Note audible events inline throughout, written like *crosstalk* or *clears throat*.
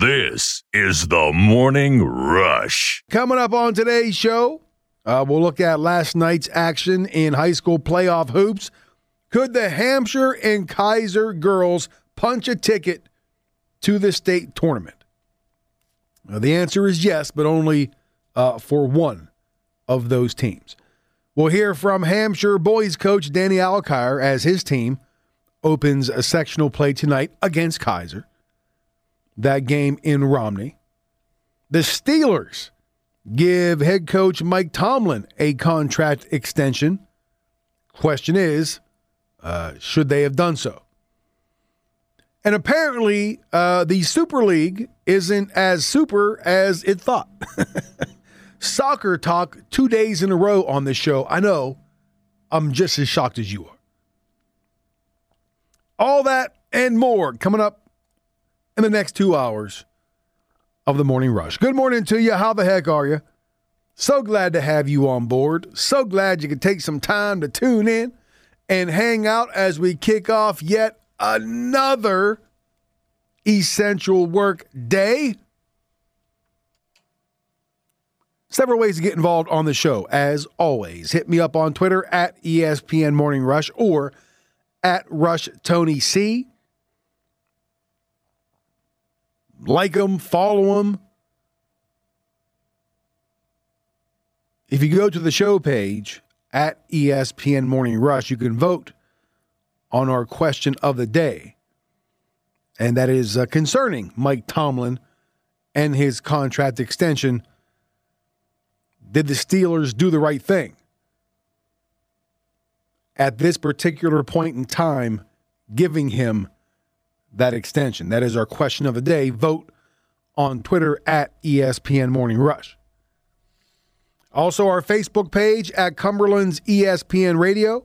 This is the Morning Rush. Coming up on today's show, uh, we'll look at last night's action in high school playoff hoops. Could the Hampshire and Keyser girls punch a ticket to the state tournament? Now, the answer is yes, but only uh, for one of those teams. We'll hear from Hampshire boys coach Danny Alkire as his team opens a sectional play tonight against Keyser. That game in Romney. The Steelers give head coach Mike Tomlin a contract extension. Question is, uh, should they have done so? And apparently, uh, the Super League isn't as super as it thought. *laughs* Soccer talk two days in a row on this show. I know I'm just as shocked as you are. All that and more coming up in the next two hours of the morning rush. Good morning to you. How the heck are you? So glad to have you on board. So glad you could take some time to tune in and hang out as we kick off yet another essential work day. Several ways to get involved on the show. As always, hit me up on Twitter at ESPN Morning Rush or at Rush Tony C. Like them, follow them. If you go to the show page at ESPN Morning Rush, you can vote on our question of the day. And that is uh, concerning Mike Tomlin and his contract extension. Did the Steelers do the right thing? At this particular point in time, giving him that extension. That is our question of the day. Vote on Twitter at ESPN Morning Rush. Also, our Facebook page at Cumberland's ESPN Radio.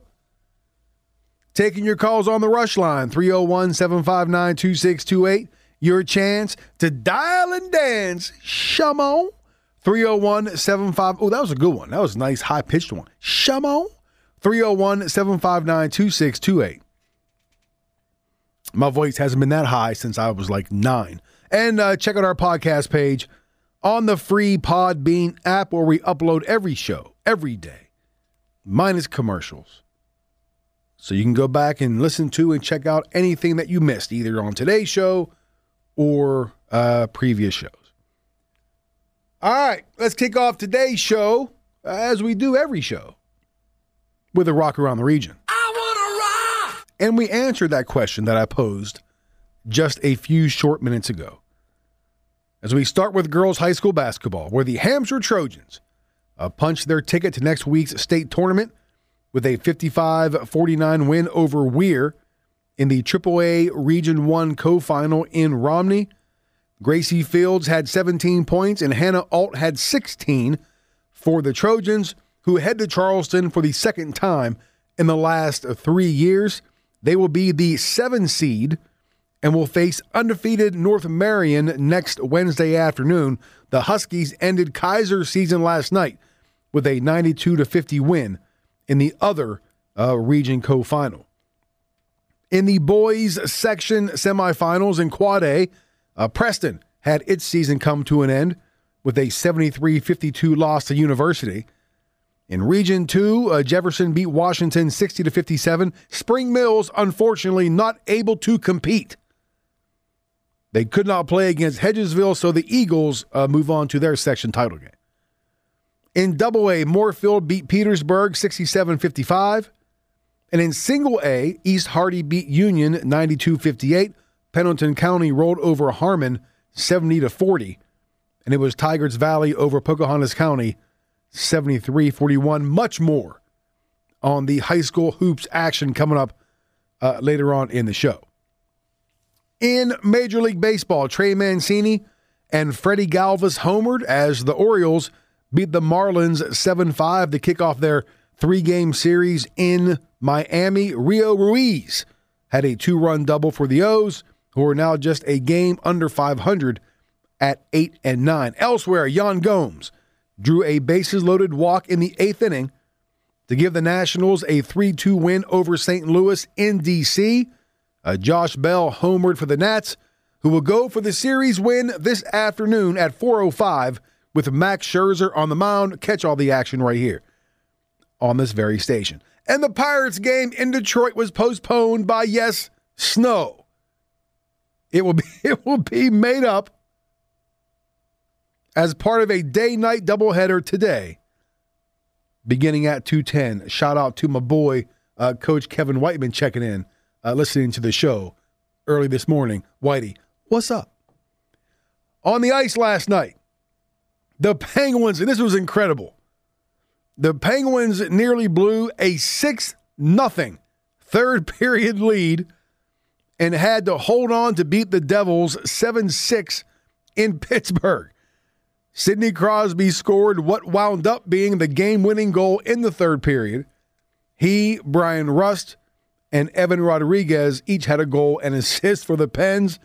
Taking your calls on the rush line 301 759 2628. Your chance to dial and dance. Shamo 301 75. Oh, that was a good one. That was a nice high pitched one. Shamo 301 759 2628. My voice hasn't been that high since I was like nine. And uh, check out our podcast page on the free Podbean app where we upload every show every day, minus commercials. So you can go back and listen to and check out anything that you missed, either on today's show or uh, previous shows. All right, let's kick off today's show as we do every show with a rock around the region. And we answered that question that I posed just a few short minutes ago. As we start with girls high school basketball, where the Hampshire Trojans uh, punched their ticket to next week's state tournament with a 55 49 win over Weir in the AAA Region 1 co final in Romney. Gracie Fields had 17 points and Hannah Alt had 16 for the Trojans, who head to Charleston for the second time in the last three years. They will be the seven seed and will face undefeated North Marion next Wednesday afternoon. The Huskies ended Keyser's season last night with a 92 to 50 win in the other uh, region co-final. In the boys section semifinals in Quad A, uh, Preston had its season come to an end with a 73-52 loss to University. In Region 2, uh, Jefferson beat Washington 60 to 57. Spring Mills unfortunately not able to compete. They could not play against Hedgesville, so the Eagles uh, move on to their section title game. In Double A, Moorefield beat Petersburg 67 55. And in Single A, East Hardy beat Union 92 58. Pendleton County rolled over Harman 70 to 40. And it was Tygarts Valley over Pocahontas County 73 41. Much more on the high school hoops action coming up uh, later on in the show. In Major League Baseball, Trey Mancini and Freddie Galvis homered as the Orioles beat the Marlins 7 5 to kick off their three game series in Miami. Rio Ruiz had a two run double for the O's, who are now just a game under 500 at 8 and 9. Elsewhere, Yan Gomes drew a bases loaded walk in the eighth inning to give the Nationals a 3 2 win over St. Louis in D.C. Josh Bell homered for the Nats, who will go for the series win this afternoon at 4:05 with Max Scherzer on the mound. Catch all the action right here on this very station. And the Pirates game in Detroit was postponed by yes, snow. It will be *laughs* it will be made up as part of a day-night doubleheader today, beginning at 2:10. Shout out to my boy, uh, Coach Kevin Whiteman, checking in, uh, listening to the show early this morning. Whitey, what's up? On the ice last night, the Penguins, and this was incredible. The Penguins nearly blew a 6 nothing third *laughs* period lead and had to hold on to beat the Devils 7 6 in Pittsburgh. Sidney Crosby scored what wound up being the game winning goal in the third period. He, Bryan Rust, and Evan Rodrigues each had a goal and assist for the Pens.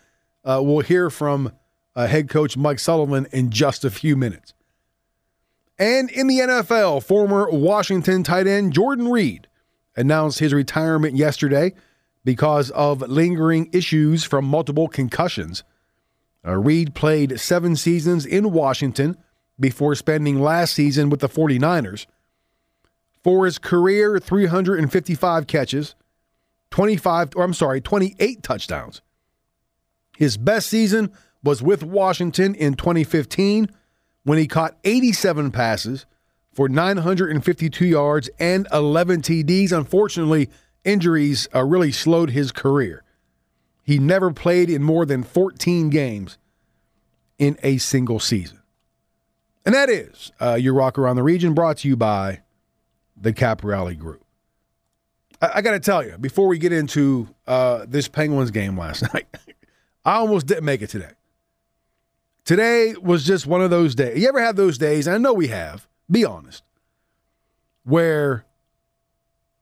Uh, we'll hear from uh, head coach Mike Sullivan in just a few minutes. And in the NFL, former Washington tight end Jordan Reed announced his retirement yesterday because of lingering issues from multiple concussions. Uh, Reed played seven seasons in Washington before spending last season with the 49ers. For his career, 355 catches, 25, or I'm sorry, 28 touchdowns. His best season was with Washington in 2015 when he caught 87 passes for 952 yards and 11 TDs. Unfortunately, injuries uh, really slowed his career. He never played in more than 14 games in a single season. And that is uh, your Rock Around the Region brought to you by the Caporale Group. I, I got to tell you, before we get into uh, this Penguins game last *laughs* night, I almost didn't make it today. Today was just one of those days. You ever have those days? I know we have, be honest, where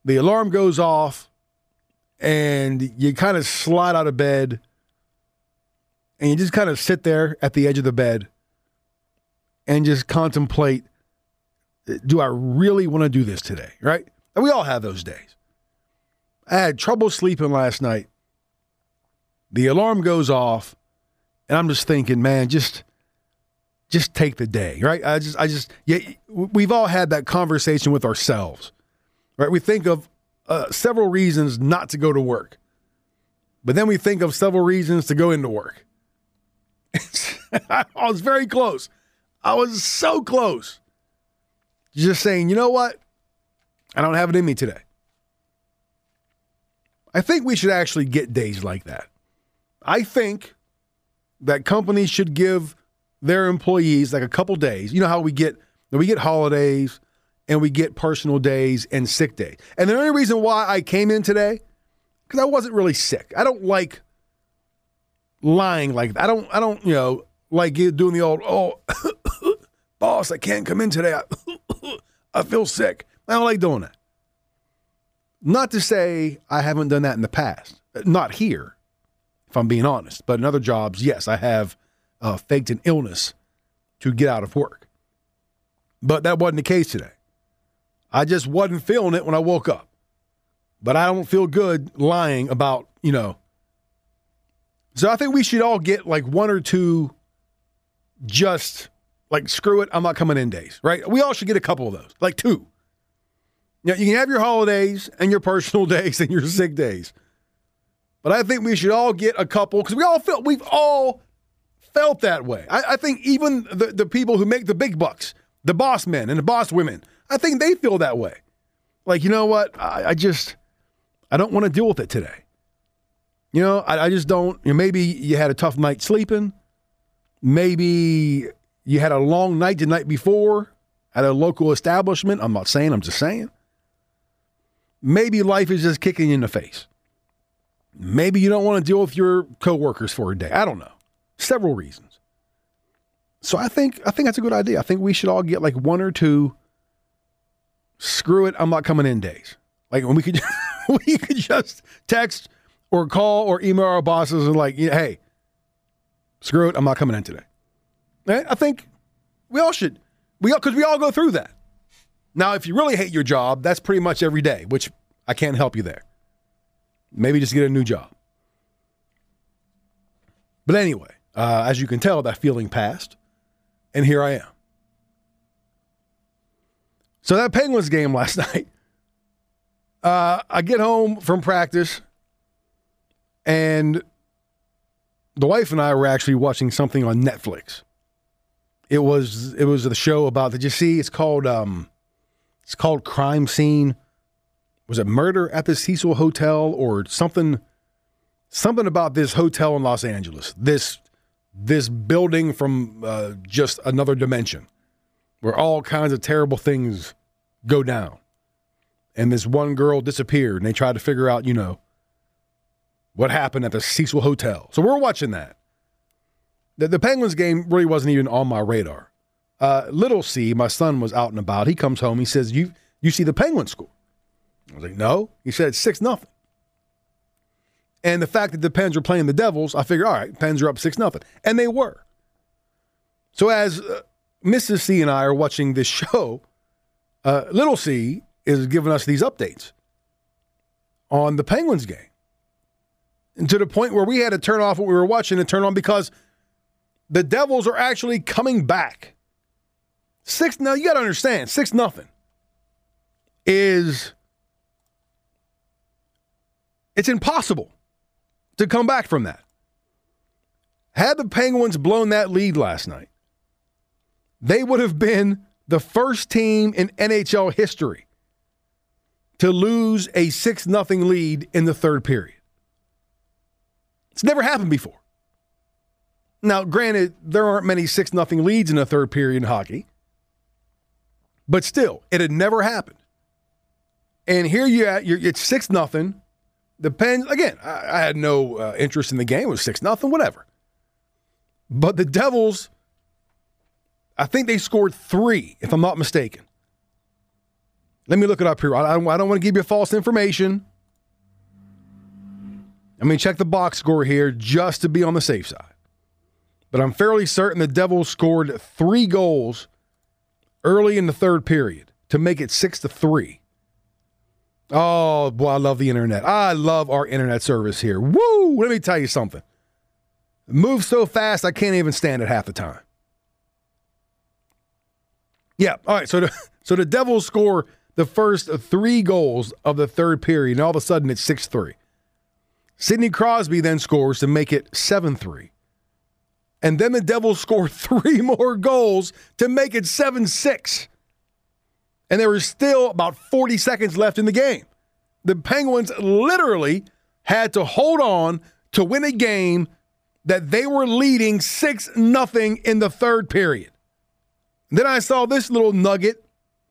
the alarm goes off and you kind of slide out of bed and you just kind of sit there at the edge of the bed and just contemplate do I really want to do this today? Right? And we all have those days. I had trouble sleeping last night. The alarm goes off, and I'm just thinking, man, just just take the day, right? I just I just yeah, we've all had that conversation with ourselves. Right? We think of uh, several reasons not to go to work. But then we think of several reasons to go into work. *laughs* I was very close. I was so close. Just saying, you know what? I don't have it in me today. I think we should actually get days like that. I think that companies should give their employees like a couple days. You know how we get we get holidays and we get personal days and sick days. And the only reason why I came in today because I wasn't really sick. I don't like lying like that. I don't I don't, you know, like doing the old, "Oh, *coughs* boss, I can't come in today. I, *coughs* I feel sick." I don't like doing that. Not to say I haven't done that in the past. Not here, if I'm being honest. But in other jobs, yes, I have uh, faked an illness to get out of work. But that wasn't the case today. I just wasn't feeling it when I woke up. But I don't feel good lying about, you know. So I think we should all get like one or two just like screw it, I'm not coming in days, right? We all should get a couple of those, like two. Know, you can have your holidays and your personal *laughs* days and your sick days. But I think we should all get a couple because we all feel we've all felt that way. I, I think even the, the people who make the big bucks, the boss men and the boss women, I think they feel that way. Like, you know what? I, I just, I don't want to deal with it today. You know, I, I just don't. You know, maybe you had a tough night sleeping. Maybe you had a long night the night before at a local establishment. I'm not saying, I'm just saying. Maybe life is just kicking you in the face. Maybe you don't want to deal with your coworkers for a day. I don't know. Several reasons. So I think I think that's a good idea. I think we should all get like one or two screw it, I'm not coming in days. Like when we could *laughs* we could just text or call or email our bosses and like, hey, screw it, I'm not coming in today. I think we all should. We all because we all go through that. Now, if you really hate your job, that's pretty much every day, which I can't help you there. Maybe just get a new job. But anyway, uh, as you can tell, that feeling passed, and here I am. So that Penguins game *laughs* last night, uh, I get home from practice, and the wife and I were actually watching something on Netflix. It was it was the show about. Did you see? It's called um, it's called Crime Scene. Was it Murder at the Cecil Hotel or something? Something about this hotel in Los Angeles. This this building from uh, just another dimension, where all kinds of terrible things go down. And this one girl disappeared, and they tried to figure out, you know, what happened at the Cecil Hotel. So we're watching that. The, the Penguins game really wasn't even on my radar. Uh, little C, my son was out and about. He comes home. He says, "You you see the Penguins score?" I was like, "No." He said, six nothing." And the fact that the Pens were playing the Devils, I figured, all right, Pens are up six nothing, and they were. So as uh, Mrs. C and I are watching this show, uh, Little C is giving us these updates on the Penguins game, and to the point where we had to turn off what we were watching and turn on because the Devils are actually coming back. Six now you got to understand, six nothing is it's impossible to come back from that. Had the Penguins blown that lead last night, they would have been the first team in NHL history to lose a 6 0 lead in the third period. It's never happened before. Now, granted, there aren't many 6 0 leads in the third period in hockey, but still, it had never happened. And here you at, you're, it's 6 0. The Pens, again, I, I had no uh, interest in the game. It was 6 nothing, whatever. But the Devils, I think they scored three, if I'm not mistaken. Let me look it up here. I, don't, I don't want to give you false information. I mean, check the box score here just to be on the safe side. But I'm fairly certain the Devils scored three goals early in the third period to make it six to three. Oh, boy, I love the internet. I love our internet service here. Woo! Let me tell you something. It moves so fast, I can't even stand it half the time. Yeah, all right. So the, *laughs* so the Devils score the first three goals of the third period, and all of a sudden it's 6 3. Sidney Crosby then scores to make it 7 3. And then the Devils *laughs* score three more goals to make it 7 6 and there was still about 40 seconds left in the game. The Penguins literally had to hold on to win a game that they were leading 6 nothing in the third period. Then I saw this little nugget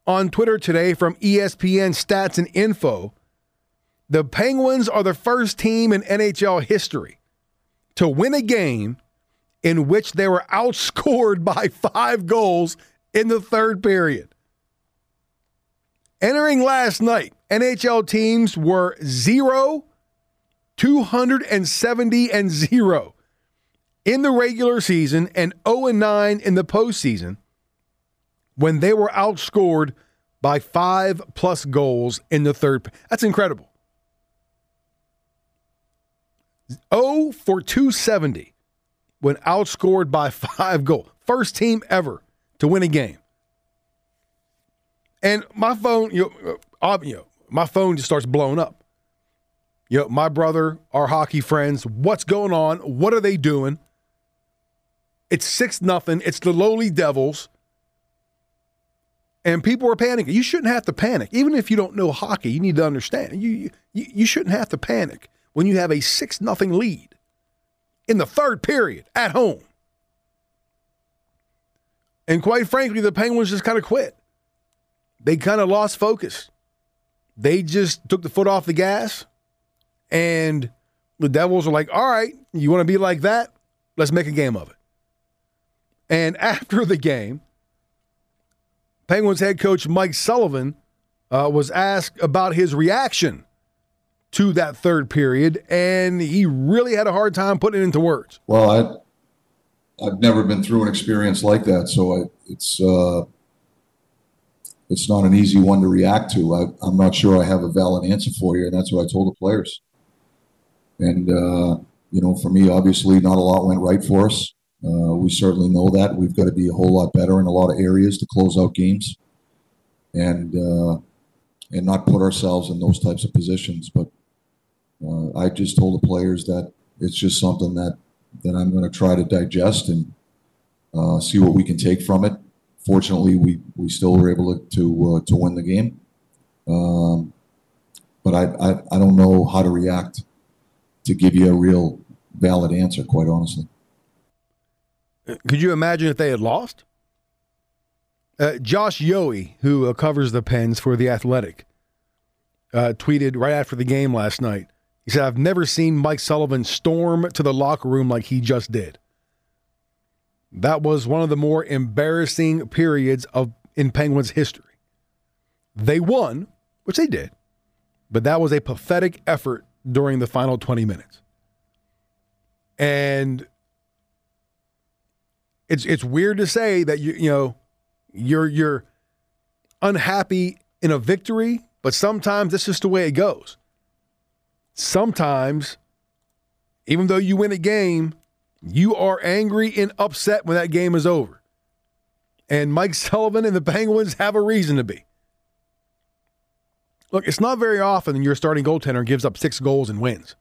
on Twitter today from ESPN Stats and Info. The Penguins are the first team in NHL history to win a game in which they were outscored by *laughs* five goals in the third period. Entering last night, NHL teams were 0, 270 and 0 in the regular season and 0 and 9 in the postseason when they were outscored by five plus goals in the third. That's incredible. 0 for 270 when outscored by *laughs* five goals. First team ever to win a game. And my phone, you know, uh, you know, my phone just starts blowing up. You know, my brother, our hockey friends, what's going on? What are they doing? It's six nothing. It's the lowly devils. And people are panicking. You shouldn't have to panic. Even if you don't know hockey, you need to understand. You you, you shouldn't have to panic when you have a six nothing lead in the third period at home. And quite frankly, the Penguins just kind of quit they kind of lost focus. They just took the foot off the gas, and the Devils were like, all right, you want to be like that? Let's make a game of it. And *laughs* after the game, Penguins head coach Mike Sullivan uh, was asked about his reaction to that third period, and he really had a hard time putting it into words. Well, I, I've never been through an experience like that, so I, it's uh, it's not an easy one to react to. I, am not sure I have a valid answer for you, and that's what I told the players. And uh, you know, for me, obviously, not a lot went right for us. Uh, we certainly know that. We've got to be a whole lot better in a lot of areas to close out games, and uh, and not put ourselves in those types of positions. But uh, I just told the players that it's just something that that I'm going to try to digest and uh, see what we can take from it. Fortunately, we we still were able to to, uh, to win the game. Um, but I, I I don't know how to react to give you a real valid answer, quite honestly. Could you imagine if they had lost? Uh, Josh Yohe, who uh, covers the Pens for The Athletic, uh, tweeted right after the game last night. He said, I've never seen Mike Sullivan storm to the locker room like he just did. That was one of the more embarrassing periods of in Penguins history. They won, which they did, but that was a pathetic effort during the final 20 minutes. And it's it's weird to say that you you know you're you're unhappy in a victory, but sometimes that's just the way it goes. Sometimes, even though you win a game, you are angry and upset when that game is over. And Mike *laughs* Sullivan and the Penguins have a reason to be. Look, it's not very often your starting goaltender gives up six goals and wins.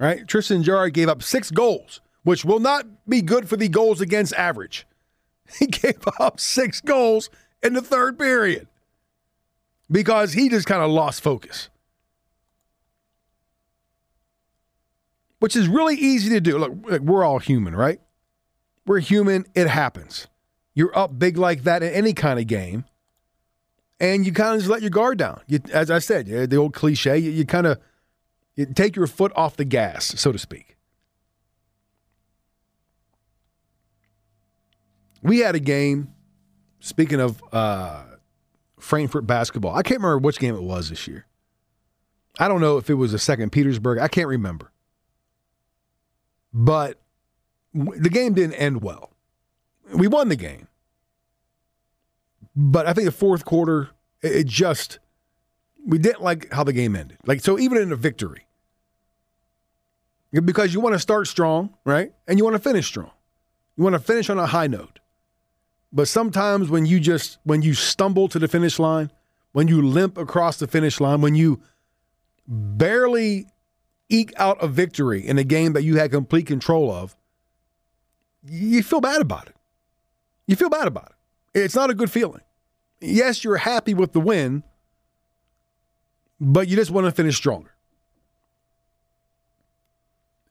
Right? Tristan Jarry gave up six goals which will not be good for the goals against average. *laughs* He gave up six goals in the third period because he just kind of lost focus. Which is really easy to do. Look, we're all human, right? We're human. It happens. You're up big like that in any kind of game, and you kind of just let your guard down. You, as I said, the old cliche, you, you kind of you take your foot off the gas, so to speak. We had a game. Speaking of uh, Frankfort basketball, I can't remember which game it was this year. I don't know if it was a second Petersburg. I can't remember. But the game didn't end well. We won the game. But I think the fourth quarter, it just, we didn't like how the game ended. Like, so even in a victory, because you want to start strong, right? And you want to finish strong. You want to finish on a high note. But sometimes when you just when you stumble to the finish line, when you limp across the finish line, when you barely eke out a victory in a game that you had complete control of, you feel bad about it. You feel bad about it. It's not a good feeling. Yes, you're happy with the win, but you just want to finish stronger.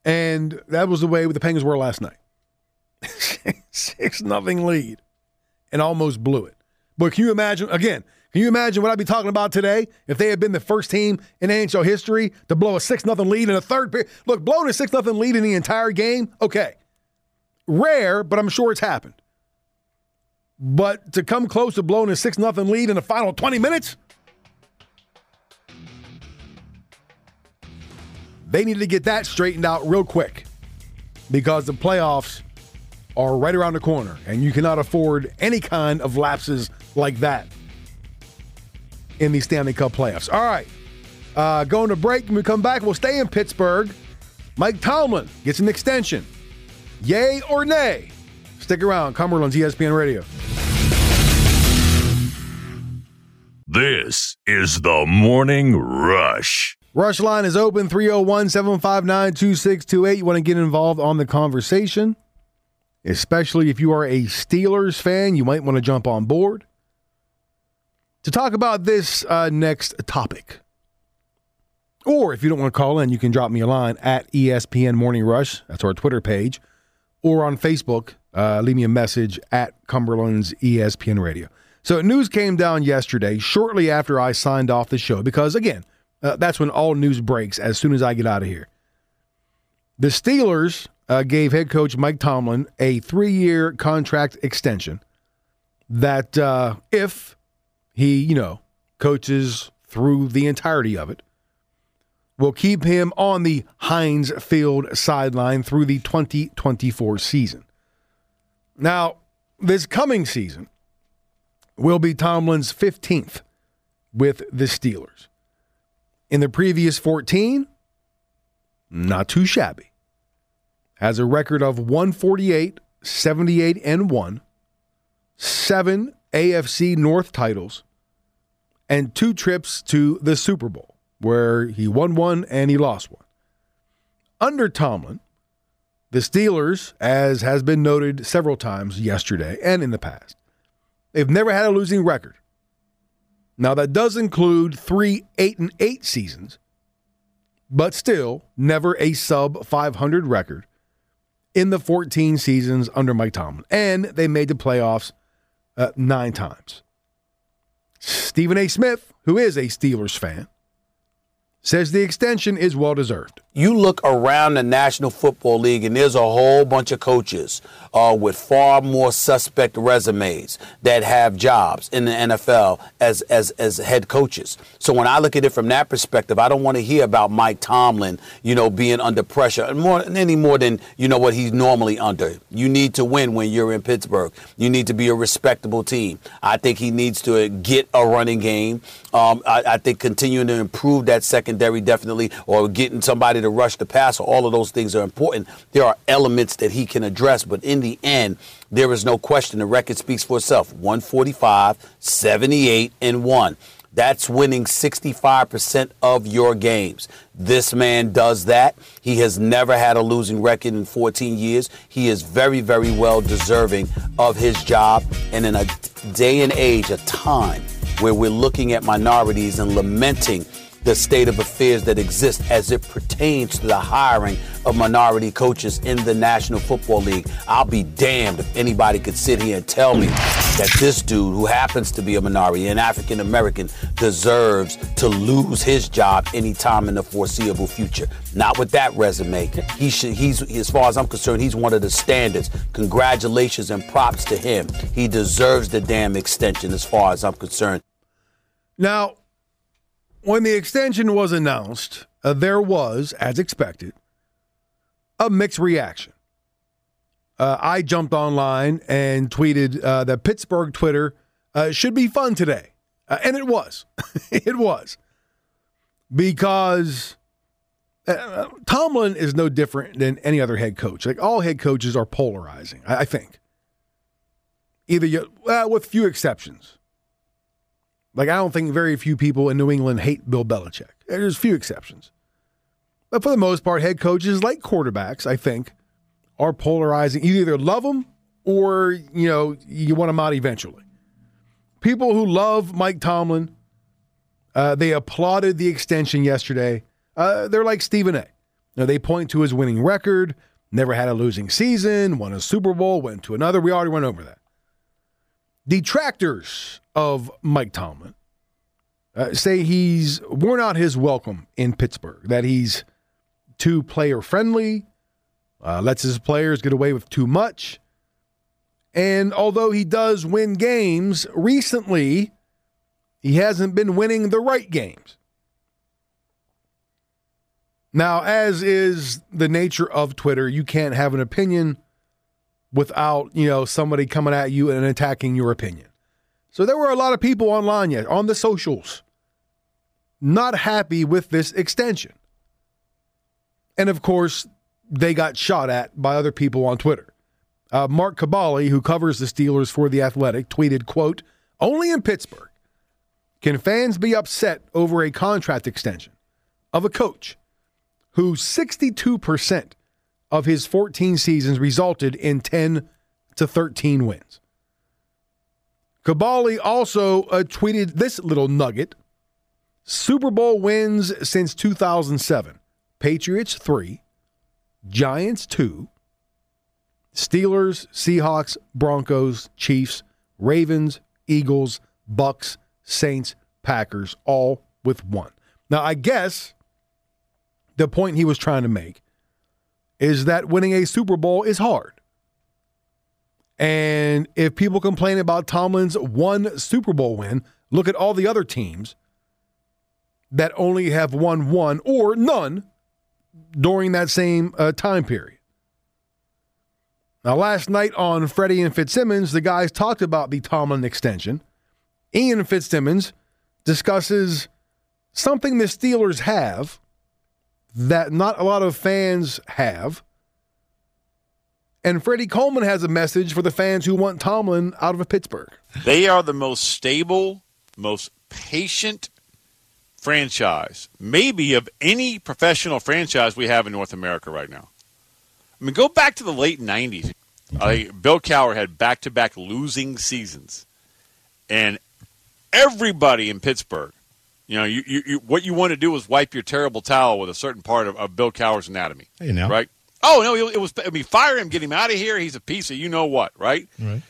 And that was the way the Penguins were last night. *laughs* Six nothing lead and almost blew it. But can you imagine, again, can you imagine what I'd be talking about today if they had been the first team in NHL history to blow a 6 0 lead in a third period? Look, blowing a 6 0 lead in the entire game, okay. Rare, but I'm sure it's happened. But to come close to blowing a 6 0 lead in the final 20 minutes, they need to get that straightened out real quick because the playoffs are right around the corner, and you cannot afford any kind of lapses like that in the Stanley Cup playoffs. All right, uh, going to break. When we come back, we'll stay in Pittsburgh. Mike Tomlin gets an extension. Yay or nay? Stick around. Cumberland's ESPN Radio. This is the Morning Rush. Rush line is open 301 759 2628. You want to get involved on the conversation? Especially if you are a Steelers fan, you might want to jump on board. To talk about this uh, next topic, or if you don't want to call in, you can drop me a line at ESPN Morning Rush. That's our Twitter page, or on Facebook. Uh, leave me a message at Cumberland's ESPN Radio. So news came down yesterday, shortly after I signed off the show, because again, uh, that's when all news breaks as soon as I get out of here. The Steelers uh, gave head coach Mike Tomlin a three year contract extension that uh, if he, you know, coaches through the entirety of it, will keep him on the Heinz Field sideline through the 2024 season. Now, this coming season will be Tomlin's 15th with the Steelers. In the previous 14, not too shabby. Has a record of 148, 78, and 1, seven AFC North titles, and two trips to the Super Bowl, where he won one and he lost one. Under Tomlin, the Steelers, as has been noted several times yesterday and in the past, they've never had a losing record. Now that does include three eight and eight seasons, but still never a sub 500 record in the 14 seasons under Mike Tomlin. And they made the playoffs uh, nine times. Stephen A. Smith, who is a Steelers fan, says the extension is well deserved. You look around the National Football League, and there's a whole bunch of coaches uh, with far more suspect resumes that have jobs in the NFL as, as as head coaches. So when I look at it from that perspective, I don't want to hear about Mike Tomlin, you know, being under pressure more any more than you know what he's normally under. You need to win when you're in Pittsburgh. You need to be a respectable team. I think he needs to get a running game. Um, I, I think continuing to improve that secondary definitely, or getting somebody to rush the passer. All of those things are important. There are elements that he can address, but in the end, there is no question. The record speaks for itself 145, 78, and 1. That's winning 65% of your games. This man does that. He has never had a losing record in 14 years. He is very, very well deserving of his job. And in a day and age, a time where we're looking at minorities and lamenting the state of affairs that exists as it pertains to the hiring of minority coaches in the National Football League. I'll be damned if anybody could sit here and tell me that this dude, who happens to be a minority, an African American, deserves to lose his job anytime in the foreseeable future. Not with that resume. He should. He's as far as I'm concerned, he's one of the standards. Congratulations and props to him. He deserves the damn extension, as far as I'm concerned. Now, when the extension was announced, uh, there was, as expected, a mixed reaction. Uh, I jumped online and tweeted uh, that Pittsburgh Twitter uh, should be fun today. Uh, and it was. *laughs* it was. Because uh, Tomlin is no different than any other head coach. Like all head coaches are polarizing, I, I think. Either you, with few exceptions. Like, I don't think very few people in New England hate Bill Belichick. There's few exceptions. But for the most part, head coaches, like quarterbacks, I think, are polarizing. You either love them or, you know, you want them out eventually. People who love Mike Tomlin, uh, they applauded the extension yesterday. Uh, they're like Stephen A. Now, they point to his winning record, never had a losing season, won a Super Bowl, went to another. We already went over that. Detractors of Mike Tomlin uh, say he's worn out his welcome in Pittsburgh, that he's too player friendly, uh, lets his players get away with too much. And although he does win games, recently he hasn't been winning the right games. Now, as is the nature of Twitter, you can't have an opinion without, you know, somebody coming at you and attacking your opinion. So there were a lot of people online yet on the socials not happy with this extension. And of course, they got shot at by other people on Twitter. Uh, Mark Kaboly, who covers the Steelers for The Athletic, tweeted, quote, only in Pittsburgh can fans be upset over a contract extension of a coach who 62% of his 14 seasons resulted in 10 to 13 wins. Kaboly also uh, tweeted this little nugget Super Bowl wins since 2007 Patriots 3, Giants 2, Steelers, Seahawks, Broncos, Chiefs, Ravens, Eagles, Bucks, Saints, Packers, all with one. Now, I guess the point he was trying to make is that winning a Super Bowl is hard. And if people complain about Tomlin's one Super Bowl win, look at all the other teams that only have won one or none during that same uh, time period. Now, last night on Freddie and Fitzsimmons, the guys talked about the Tomlin extension. Ian Fitzsimmons discusses something the Steelers have that not a lot of fans have, And Freddie Coleman has a message for the fans who want Tomlin out of Pittsburgh. They are the most stable, most patient franchise, maybe of any professional franchise we have in North America right now. I mean, go back to the late 90s. Uh, Bill Cowher had back to back losing seasons. And everybody in Pittsburgh, you know, you, you, you, what you want to do is wipe your terrible towel with a certain part of, of Bill Cowher's anatomy. Hey, now. Right? Oh, no, it, it was, I mean, fire him, get him out of here. He's a piece of you know what, right? Right.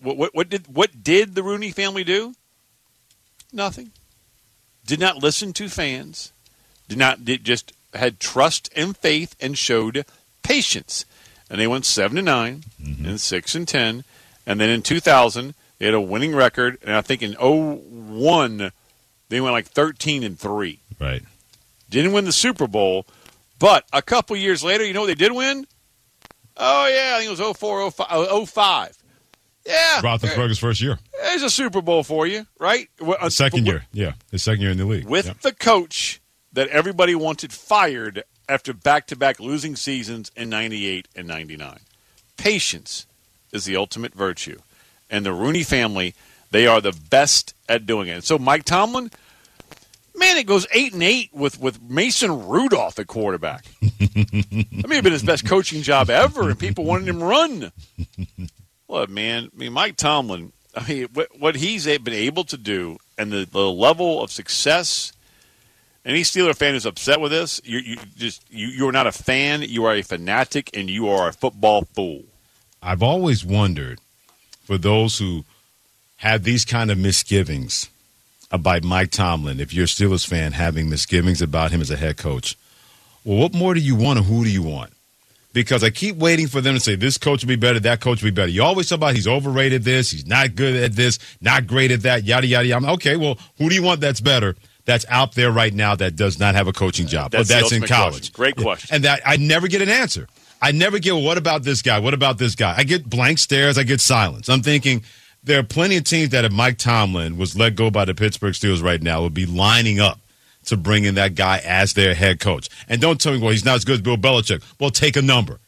What, what, what did what did the Rooney family do? Nothing. Did not listen to fans. Did not did just had trust and faith and showed patience. And they went seven to 9 mm-hmm. and six and ten, and then in 2000 they had a winning record. And I think in 01 they went like 13 and three. Right. Didn't win the Super Bowl, but a couple years later, you know what they did win? Oh yeah, I think it was 04, 05. 05. Yeah, Roethlisberger's first year. there's a Super Bowl for you, right? Well, uh, Second year. Yeah. His second year in the league. with Yep. the coach that everybody wanted fired after back-to-back losing seasons in 98 and 99. Patience is the ultimate virtue. And the Rooney family, they are the best at doing it. And so Mike Tomlin, man, it goes 8 and 8 with with Mason Rudolph at quarterback. that may have been his best coaching job ever and people wanted him run. Look, man, I mean Mike Tomlin, I mean what, what he's been able to do and the, the level of success any Steeler fan who's upset with this, you, you just you, you're not a fan. You are a fanatic, and you are a football fool. I've always wondered for those who have these kind of misgivings Uh, about Mike Tomlin, if you're a Steelers fan having misgivings about him as a head coach, well, what more do you want or who do you want? Because I keep waiting for them to say this coach will be better, that coach will be better. You always talk about he's overrated this, he's not good at this, not great at that, yada yada yada. I'm, okay, well, who do you want that's better? That's out there right now that does not have a coaching uh, job. That's that's in college. question. Great question. And that I never get an answer. I never get, well, what about this guy? What about this guy? I get blank stares. I get silence. I'm thinking there are plenty of teams that if Mike Tomlin was let go by the Pittsburgh Steelers right now would be lining up to bring in that guy as their head coach. And don't tell me, well, he's not as good as Bill Belichick. Well, take a number.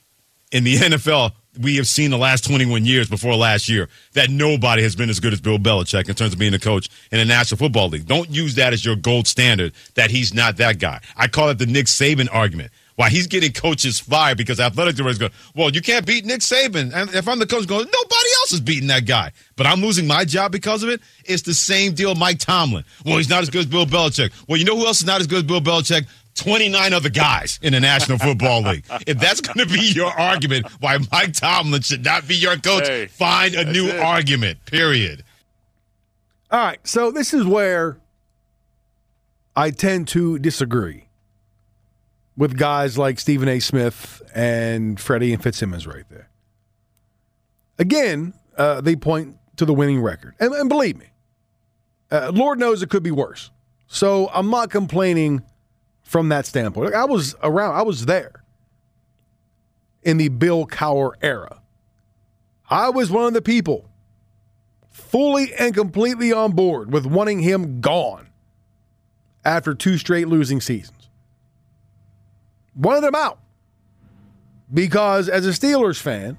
In the *laughs* NFL, we have seen the last 21 years before last year that nobody has been as good as Bill Belichick in terms of being a coach in the National Football League. Don't use that as your gold standard that he's not that guy. I call it the Nick Saban argument. Why he's getting coaches fired because athletic directors go, well, you can't beat Nick Saban. And if I'm the coach going, nobody else is beating that guy. But I'm losing my job because of it. It's the same deal, Mike Tomlin. Well, he's not as good as Bill Belichick. Well, you know who else is not as good as Bill Belichick? 29 other guys in the National *laughs* Football League. If that's going to be your argument why Mike Tomlin should not be your coach, Hey, find a new it. argument, period. All right, so this is where I tend to disagree with guys like Stephen A. Smith and Freddie and Fitzsimmons right there. Again, uh, they point to the winning record. And, and believe me, uh, Lord knows it could be worse. So I'm not complaining from that standpoint. I was around, I was there in the Bill Cowher era. I was one of the people fully and completely on board with wanting him gone after two straight losing seasons. Wanted him out because as a Steelers fan,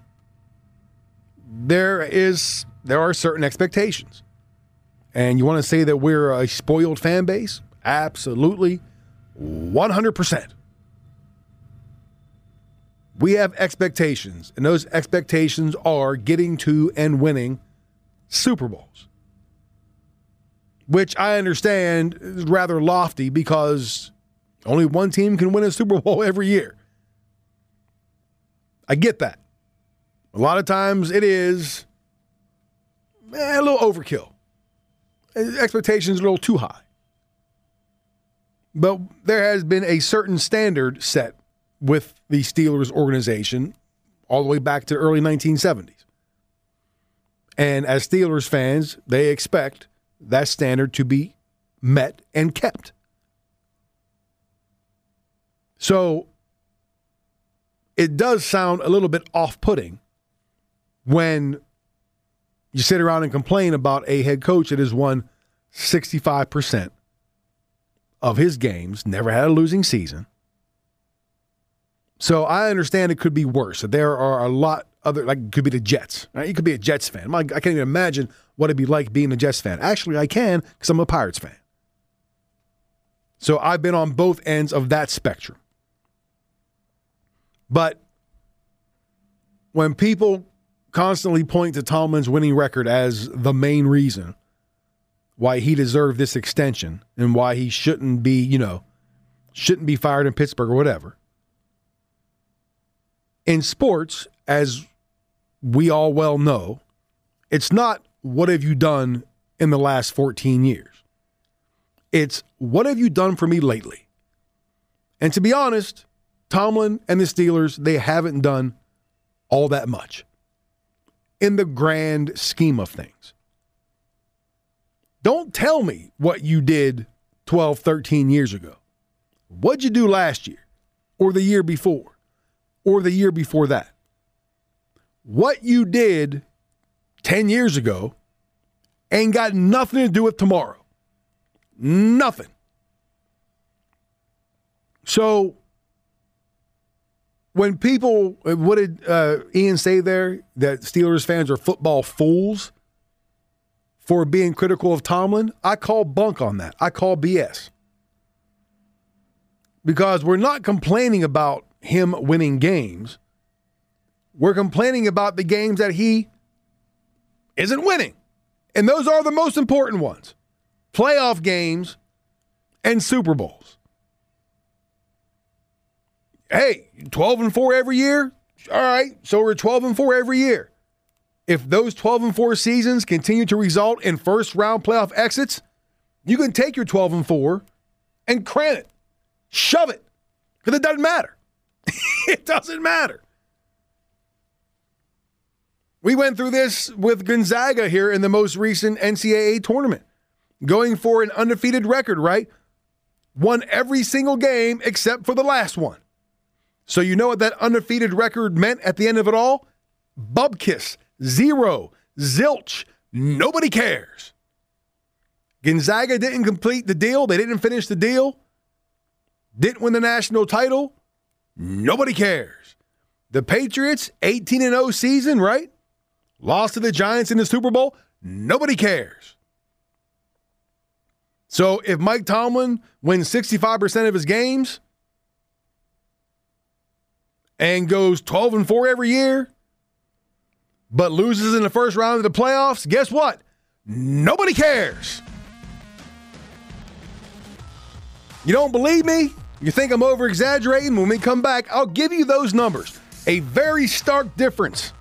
there is there are certain expectations. And you want to say that we're a spoiled fan base? Absolutely 100%. We have expectations, and those expectations are getting to and winning Super Bowls, which I understand is rather lofty because only one team can win a Super Bowl *laughs* every year. I get that. A lot of times it is eh, a little overkill. Expectations are a little too high. But there has been a certain standard set with the Steelers organization all the way back to the early 1970s. And as Steelers fans, they expect that standard to be met and kept. So it does sound a little bit off putting when you sit around and complain about a head coach that has won 65% of his games, never had a losing season. So I understand it could be worse. There are a lot other like it could be the Jets. Right? You could be a Jets fan. I can't even imagine what it'd be like being a Jets fan. Actually, I can because I'm a Pirates fan. So I've been on both ends of that spectrum. But when people constantly point to Tomlin's winning record as the main reason why he deserved this extension and why he shouldn't be, you know, shouldn't be fired in Pittsburgh or whatever. In sports, as we all well know, it's not what have you done in the last 14 years. It's what have you done for me lately? And to be honest, Tomlin and the Steelers, they haven't done all that much in the grand scheme of things. Don't tell me what you did 12, 13 years ago. What'd you do last year or the year before or the year before that? What you did 10 years ago ain't got nothing to do with tomorrow. Nothing. So when people, what did uh, Ian say there? That Steelers fans are football fools for being critical of Tomlin. I call bunk on that. I call BS. Because we're not complaining about him winning games. We're complaining about the games that he isn't winning. And those are the most important ones playoff games and Super Bowls. Hey, 12 and 4 every year? All right, so we're 12 and 4 every year. If those 12 and 4 seasons continue to result in first round playoff exits, you can take your 12 and 4 and cram it, shove it, because it doesn't matter. *laughs* it doesn't matter. We went through this with Gonzaga here in the most recent NCAA tournament, going for an undefeated record, right? Won every single game except for the last one. So you know what that undefeated record meant at the end of it all? Bubkiss, zero, zilch, nobody cares. Gonzaga didn't complete the deal. They didn't finish the deal. Didn't win the national title. Nobody cares. The Patriots, 18 0 season, right? Lost to the Giants in the Super Bowl. Nobody cares. So if Mike Tomlin wins 65% of his games and goes 12 and 4 every year, but loses in the first round of the playoffs, guess what? Nobody cares. You don't believe me? You think I'm over exaggerating? When we come back, I'll give you those numbers. A very stark difference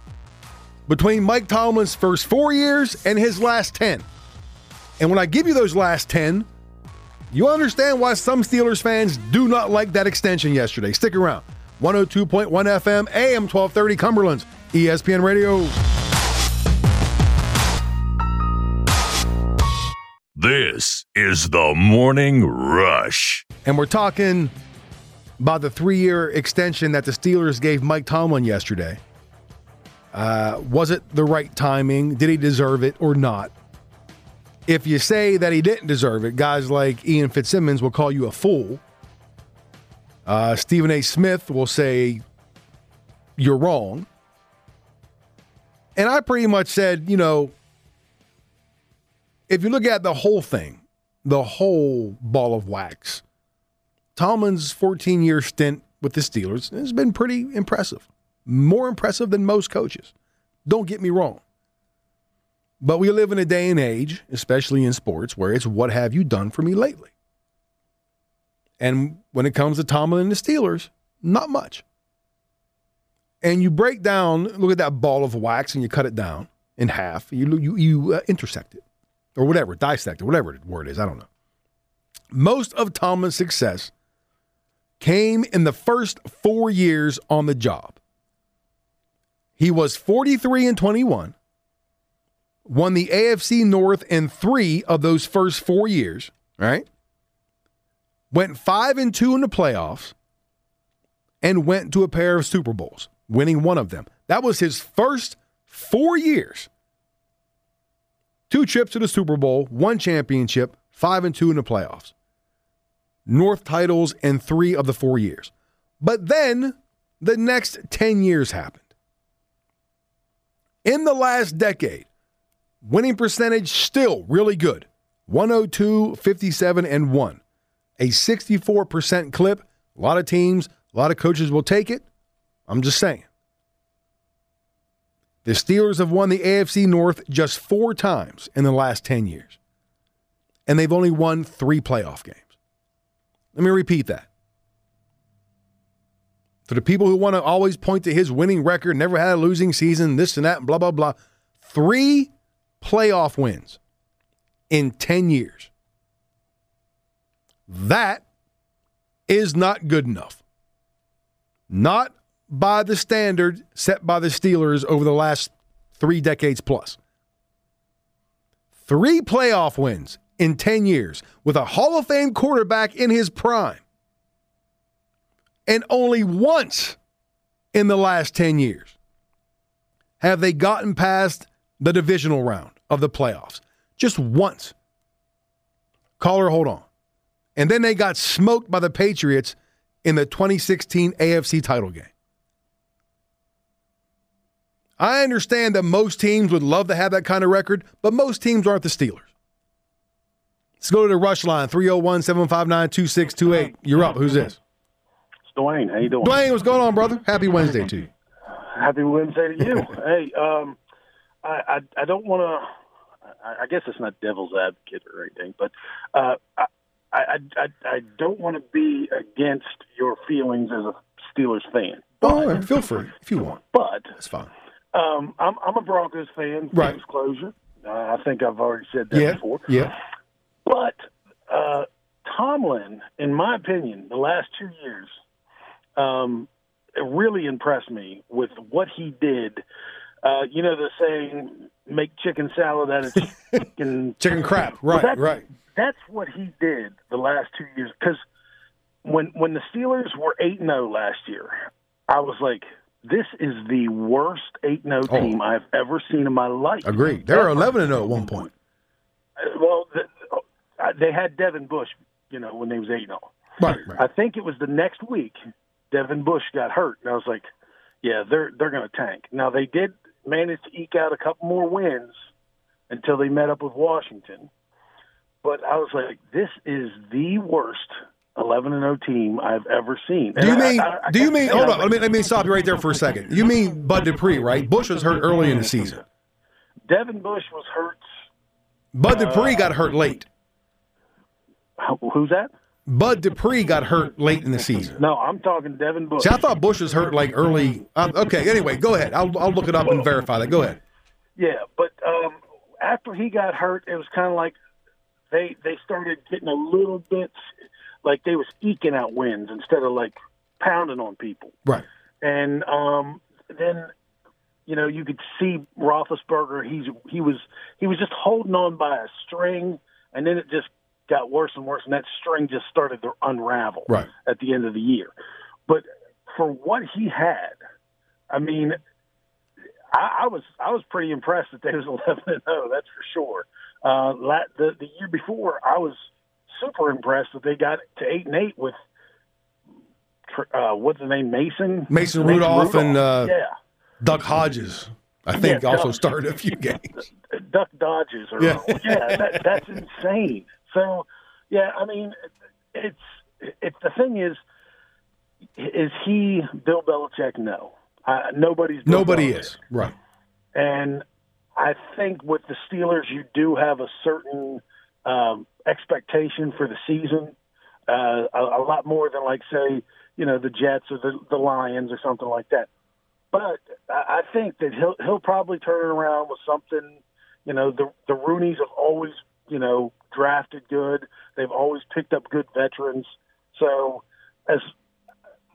between Mike Tomlin's first four years and his last 10. And when I give you those last 10, you understand why some Steelers fans do not like that extension yesterday. Stick around. 102.1 FM, AM 1230, Cumberland's ESPN Radio. This is the Morning Rush. And we're talking about the three year extension that the Steelers gave Mike Tomlin yesterday. Uh, was it the right timing? Did he deserve it or not? If you say that he didn't deserve it, guys like Ian Fitzsimmons will call you a fool. Uh, Stephen A. Smith will say you're wrong. And I pretty much said, you know, if you look at the whole thing, the whole ball of wax, Tomlin's 14 year stint with the Steelers has been pretty impressive. More impressive than most coaches. Don't get me wrong. But we live in a day and age, especially in sports, where it's what have you done for me lately? And when it comes to Tomlin and the Steelers, not much. And you break down, look at that ball of wax, and you cut it down in half. You you, you uh, intersect it, or whatever, dissect it, whatever the word is. I don't know. Most of Tomlin's success came in the first four years on the job. He was 43 and 21, won the AFC North in three of those first four years, right? Went five and two in the playoffs and went to a pair of Super Bowls, winning one of them. That was his first four years. Two trips to the Super Bowl, one championship, five and two in the playoffs. North titles in three of the four years. But then the next 10 years happened. In the last decade, winning percentage still really good 102, 57, and 1. A 64% clip. A lot of teams, a lot of coaches will take it. I'm just saying. The Steelers have won the AFC North just four times in the last 10 years, and they've only won three playoff games. Let me repeat that. For the people who want to always point to his winning record, never had a losing season, this and that, blah, blah, blah. Three playoff wins in 10 years. That is not good enough. Not by the standard set by the Steelers over the last three decades plus. Three playoff wins in 10 years with a Hall of Fame quarterback in his prime. And only once in the last 10 years have they gotten past the divisional round of the playoffs. Just once. Caller, hold on. And then they got smoked by the Patriots in the 2016 AFC title game. I understand that most teams would love to have that kind of record, but most teams aren't the Steelers. Let's go to the rush line 301 759 2628. You're up. Who's this? It's Dwayne. How you doing? Dwayne, what's going on, brother? Happy Wednesday to you. Happy Wednesday to you. *laughs* hey, um, I, I I don't want to. I, guess it's not devil's advocate or anything, but uh, I, I I I don't want to be against your feelings as a Steelers fan. All right, feel free if you want. But That's fine. um, I'm I'm a Broncos fan. Right. Disclosure. Uh, I think I've already said that Yeah. before. Yeah. But uh, Tomlin, in my opinion, the last two years, um, really impressed me with what he did. Uh, you know the saying, "Make chicken salad out of *laughs* chicken." Chicken crap. Right, that's, right. That's what he did the last two years. Because when when the Steelers were eight zero last year, I was like, "This is the worst eight zero Oh. team I've ever seen in my life." Agreed. They were. 11 and 0 at one point. Well, uh, they had Devin Bush, you know, when they was eight zero. Right, I think it was the next week Devin Bush got hurt, and I was like, "Yeah, they're they're going to tank." Now they did manage to eke out a couple more wins until they met up with Washington, but I was like, "This is the worst 11 and 0 team I've ever seen." Do you And I- mean, I- I do you mean, hold on, let me, let me stop you right there for a second. You mean Bud Dupree, right? Bush was hurt early in the season. Devin Bush was hurt. Bud Dupree got hurt late. Who's that? Bud Dupree got hurt late in the season. No, I'm talking Devin Bush. See, I thought Bush was hurt like early. Uh, okay, anyway, go ahead. I'll, I'll look it up and verify that. Go ahead. Yeah, but um, after he got hurt, it was kind of like they they started getting a little bit like they was eking out wins instead of like pounding on people. Right. And um, then you know you could see Roethlisberger. He's he was he was just holding on by a string, and then it just got worse and worse, and that string just started to unravel Right. at the end of the year. But for what he had, I mean, I, I was I was pretty impressed that they was *laughs* eleven and zero. That's for sure. Uh, la- the the year before, I was super impressed that they got to eight and eight with uh, what's the name Mason Mason Rudolph and, uh, yeah Duck Hodges, I think, Yeah, also Duck. started a few *laughs* games. Duck Dodges or Yeah. yeah, that, that's insane. So yeah, I mean, it's it's the thing is, is he Bill Belichick? No, uh, nobody's Bill Nobody Belichick. is. Right. And I think with the Steelers, you do have a certain um, expectation for the season, uh, a, a lot more than like say, you know, the Jets or the, the Lions or something like that. But I think that he'll he'll probably turn it around with something. You know, the the Rooney's have always you know drafted good. They've always picked up good veterans. So as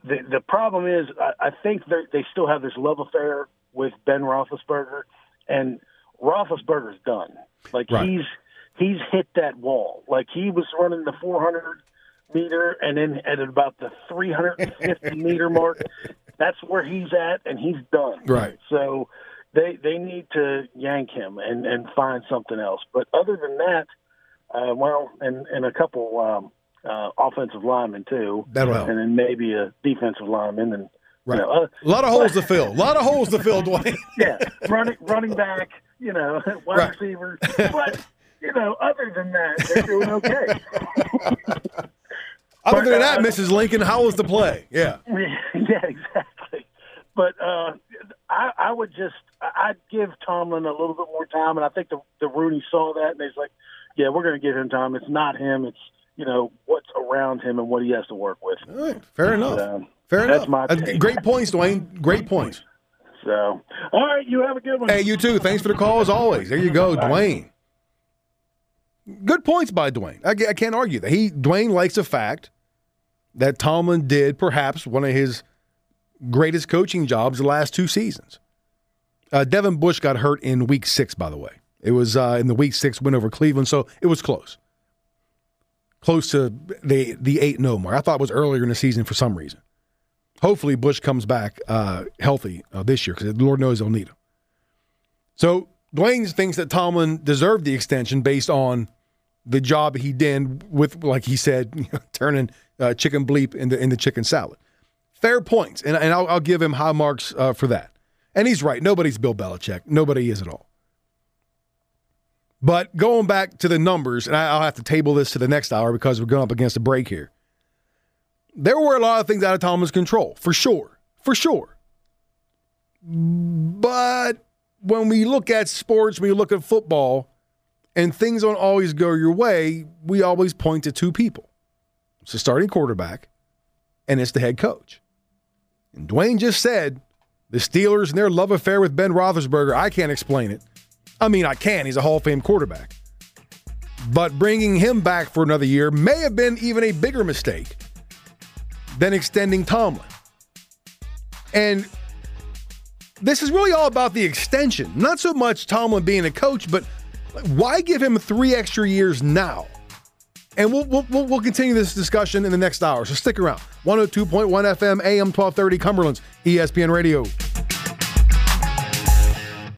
the the problem is, I, I think they they still have this love affair with Ben Roethlisberger, and Roethlisberger's done. Like Right. he's he's hit that wall. Like he was running the 400 meter, and then at about the 350 meter mark, *laughs* that's where he's at, and he's done. Right. So they they need to yank him and and find something else. But other than that, uh, well, and and a couple um, uh, offensive linemen too, That'll help. and then maybe a defensive lineman, and Right. You know, uh, a lot of holes to *laughs* fill. A lot of holes to fill, Dwayne. *laughs* yeah, running running back, you know, *laughs* wide Right. receiver. But you know, other than that, they're doing okay. Other than that, uh, Mrs. Lincoln, how was the play? Yeah. yeah, exactly. But uh, I, I would just I'd give Tomlin a little bit more time, and I think the the Rooney saw that, and he's like, yeah, we're going to give him time. It's not him. It's you know what's around him and what he has to work with. All right. Fair enough. Um, Fair that's enough. Uh, great points, Dwayne. Great points. So, all right, you have a good one. Hey, you too. Thanks for the call as always. There you go, Dwayne. Good points by Dwayne. I, I can't argue that. He Dwayne likes the fact that Tomlin did perhaps one of his greatest coaching jobs the last two seasons. Uh, Devin Bush got hurt in week six, by the way. It was uh, in the week six win over Cleveland, so it was close. Close to the the eight no mark. I thought it was earlier in the season for some reason. Hopefully, Bush comes back uh, healthy uh, this year because the Lord knows they'll need him. So Dwayne thinks that Tomlin deserved the extension based on the job he did with, like he said, you *laughs* know, turning uh, chicken bleep into into chicken salad. Fair points, and, and I'll, I'll give him high marks uh, for that. And he's right. Nobody's Bill Belichick. Nobody is at all. But going back to the numbers, and I- I'll have to table this to the next hour because we're going up against a break here. There were a lot of things out of Tomlin's control, for sure, for sure. But when we look at sports, when we look at football, and things don't always go your way, we always point to two people. It's the starting quarterback, and it's the head coach. And Dwayne just said the Steelers and their love affair with Ben Roethlisberger, I can't explain it. I mean, I can. He's a Hall of Fame quarterback. But bringing him back for another year may have been even a bigger mistake than extending Tomlin. And this is really all about the extension, not so much Tomlin being a coach, but why give him three extra years now? And we'll, we'll, we'll continue this discussion in the next hour. So stick around. 102.1 FM, AM 1230, Cumberland's ESPN Radio.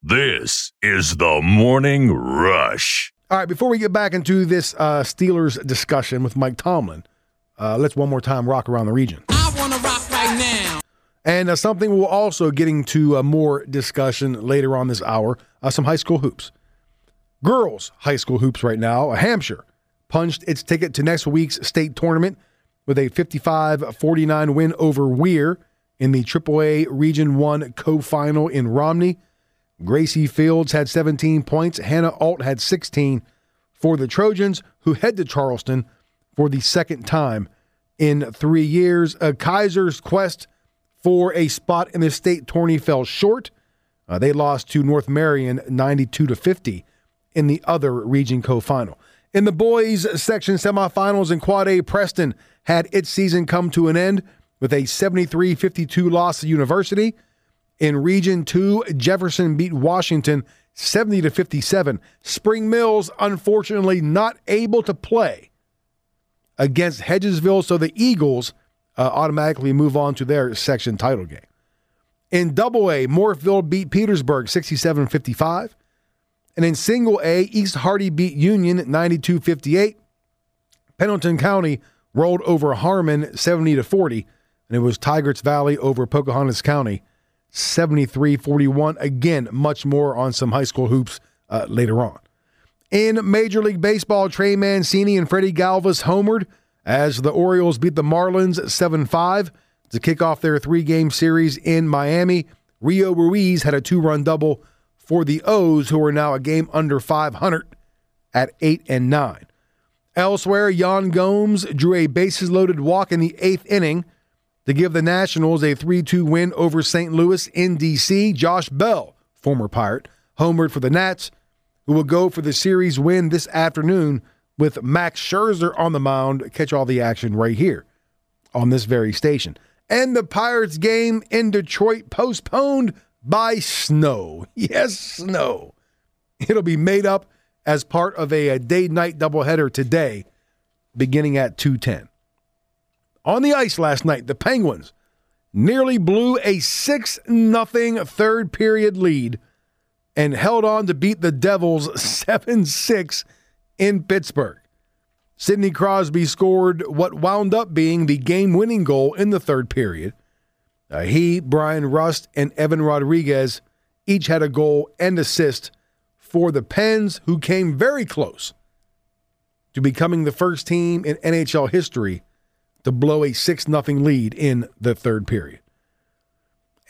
This is the Morning Rush. All right, before we get back into this uh, Steelers discussion with Mike Tomlin, uh, let's one more time rock around the region. I wanna rock right now. And uh, something we'll also getting to uh, more discussion later on this hour uh, some high school hoops. Girls high school hoops right now. Hampshire punched its ticket to next week's state tournament with a 55 49 win over Weir in the AAA Region 1 co final in Romney. Gracie Fields had 17 points. Hannah Alt had 16 for the Trojans, who head to Charleston for the second time in three years. Uh, Keyser's quest for a spot in the state tourney fell short. Uh, they lost to North Marion 92 to 50 in the other region co-final. In the boys section semifinals in Quad A, Preston had its season come to an end with a 73-52 loss to University. In Region 2, Jefferson beat Washington 70 to 57. Spring Mills unfortunately not able to play against Hedgesville, so the Eagles uh, automatically move on to their section title game. In Double A, Moorefield beat Petersburg 67 55. And in Single A, East Hardy beat Union 92 58. Pendleton County rolled over Harman 70 to 40. And it was Tygarts Valley over Pocahontas County 73 41. Again, much more on some high school hoops uh, later on. In Major League Baseball, Trey Mancini and Freddie Galvis homered as the Orioles beat the Marlins 7 5 to kick off their three game series in Miami. Rio Ruiz had a two run double for the O's, who are now a game under 500 at 8 and 9. Elsewhere, Yan Gomes drew a bases loaded walk in the eighth inning to give the Nationals a 3 2 win over St. Louis in D.C. Josh Bell, former Pirate, homered for the Nats, who will go for the series win this afternoon with Max Scherzer on the mound. Catch all the action right here on this very station. And the Pirates game in Detroit postponed by snow. *laughs* Yes, snow. It'll be made up as part of a, day night doubleheader today, beginning at 210. On the ice last night, the Penguins nearly blew a 6 0 third period lead and held on to beat the Devils 7 6 in Pittsburgh. Sidney Crosby scored what wound up being the game winning goal in the third period. Uh, he, Bryan Rust, and Evan Rodrigues each had a goal and assist for the Pens, who came very close to becoming the first team in NHL history to blow a 6 0 lead in the third period.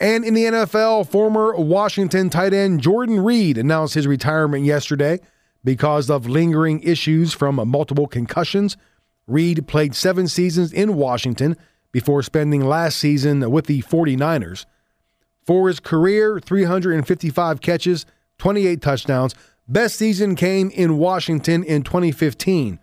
And in the NFL, former Washington tight end Jordan Reed announced his retirement yesterday because of lingering issues from multiple concussions. Reed played seven seasons in Washington before spending last season with the 49ers. For his career, 355 catches, 28 touchdowns. Best season came in Washington in 2015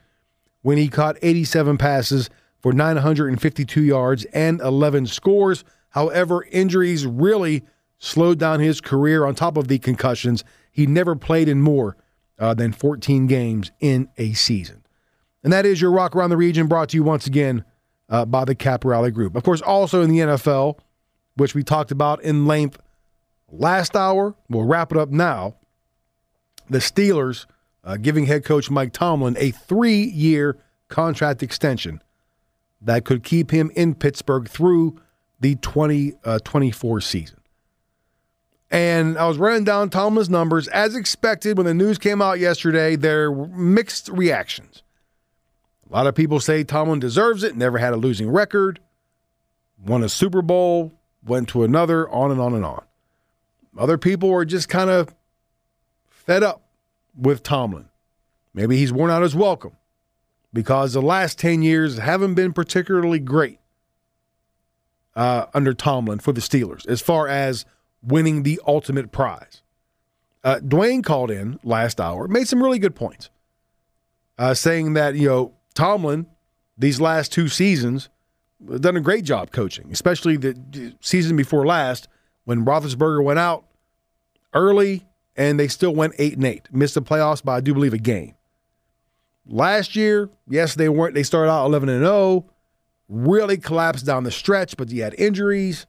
when he caught 87 passes for 952 yards and 11 scores. However, injuries really slowed down his career on top of the concussions. He never played in more uh, than 14 games in a season. And that is your Rock Around the Region brought to you once again uh, by the Cap Rally Group. Of course, also in the NFL, which we talked about in length last hour, we'll wrap it up now. The Steelers uh, giving head coach Mike Tomlin a three year contract extension that could keep him in Pittsburgh through the 2024 uh, season. And I was running down Tomlin's numbers. As expected, when the news came out yesterday, there were mixed reactions. A lot of people say Tomlin deserves it, never had a losing record, won a Super Bowl, went to another, on and on and on. Other people are just kind of fed up with Tomlin. Maybe he's worn out his welcome because the last 10 years haven't been particularly great uh, under Tomlin for the Steelers as far as winning the ultimate prize. Uh, Dwayne called in last hour, made some really good points, uh, saying that, you know, Tomlin, these last two seasons, done a great job coaching, especially the season before last when Roethlisberger went out early and they still went eight and eight, missed the playoffs by I do believe a game. Last year, yes, they weren't. They started out eleven and zero, oh, really collapsed down the stretch, but he had injuries.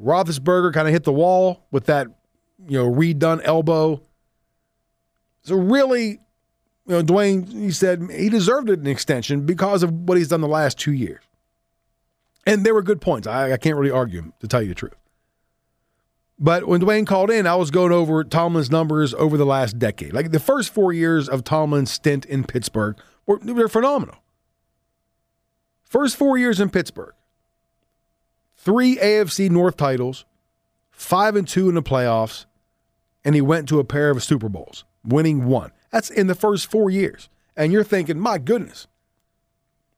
Roethlisberger kind of hit the wall with that, you know, redone elbow. So really, you know, Dwayne, he said he deserved an extension because of what he's done the last two years. And there were good points. I, I can't really argue to tell you the truth. But when Dwayne called in, I was going over Tomlin's numbers over the last decade. Like the first four years of Tomlin's stint in Pittsburgh were they're phenomenal. First four years in Pittsburgh, three AFC North titles, five and two in the playoffs, and he went to a pair of Super Bowls, winning one. That's in the first four years. And you're thinking, my goodness,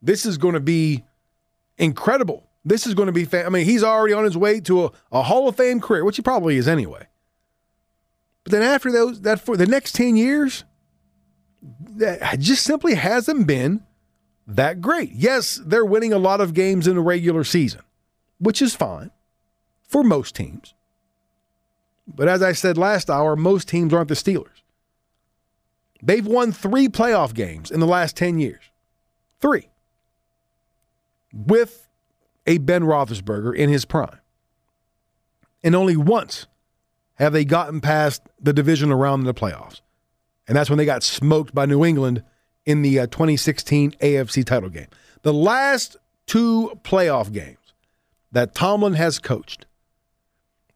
this is going to be incredible. This is going to be, I mean, he's already on his way to a, a Hall of Fame career, which he probably is anyway. But then after those, that for the next 10 years, that just simply hasn't been that great. Yes, they're winning a lot of games in the regular season, which is fine for most teams. But as I said last hour, most teams aren't the Steelers. They've won three playoff games in the last 10 years. Three. With a Ben Roethlisberger in his prime. And only once have they gotten past the division around in the playoffs. And that's when they got smoked by New England in the uh, 2016 AFC title game. The last two playoff games that Tomlin has coached,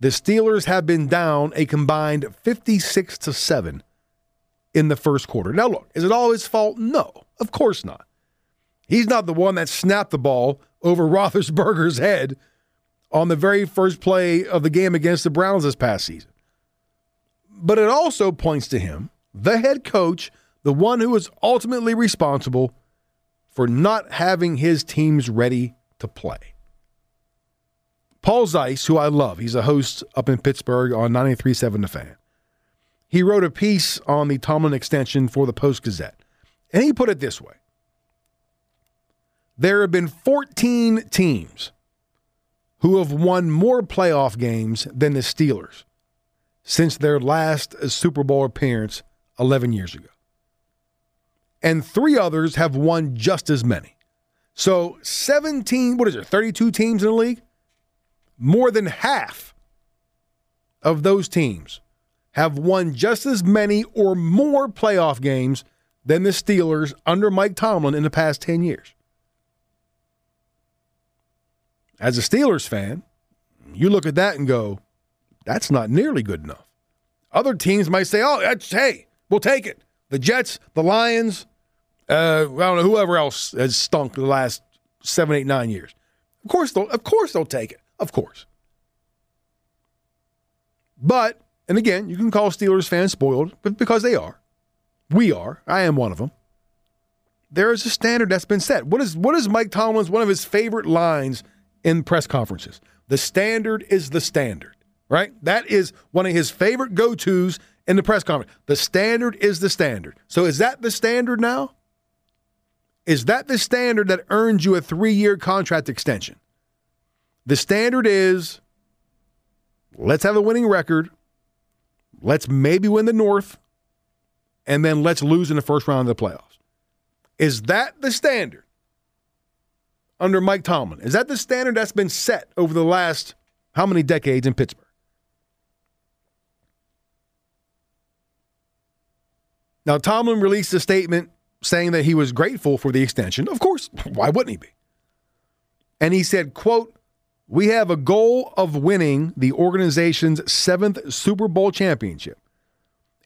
the Steelers have been down a combined 56 to 7 in the first quarter. Now, look, is it all his fault? No, of course not. He's not the one that snapped the ball over *laughs* Roethlisberger's head on the very first play of the game against the Browns this past season. But it also points to him, the head coach, the one who is ultimately responsible for not having his teams ready to play. Paul Zeise, who I love, he's a host up in Pittsburgh on 93.7 The Fan. He wrote a piece on the Tomlin extension for the Post Gazette. And he put it this way there have been 14 teams who have won more playoff games than the Steelers since their last Super Bowl appearance 11 years ago. And three others have won just as many. So 17, what is it, 32 teams in the league? More than half of those teams have won just as many or more playoff games than the Steelers under Mike Tomlin in the past 10 years. As a Steelers fan, You look at that and go, that's not nearly good enough. Other teams might say, oh, that's, hey, we'll take it. The Jets, the Lions, uh, I don't know, whoever else has stunk the last seven, eight, nine years. Of course, they'll, of course they'll take it. Of course. But, and again, you can call Steelers fans spoiled, but because they are. We are. I am one of them. There is a standard that's been set. What is what is Mike Tomlin's one of his favorite lines in press conferences? The standard is the standard, right? That is one of his favorite go-tos in the press conference. The standard is the standard. So is that the standard now? Is that the standard that earns you a 3-year contract extension? The standard is let's have a winning record. Let's maybe win the North and then let's lose in the first round of the playoffs. Is that the standard under Mike Tomlin? Is that the standard that's been set over the last how many decades in Pittsburgh? Now, Tomlin released a statement saying that he was grateful for the extension. Of course, why wouldn't he be? And he said, quote, we have a goal of winning the organization's seventh Super Bowl championship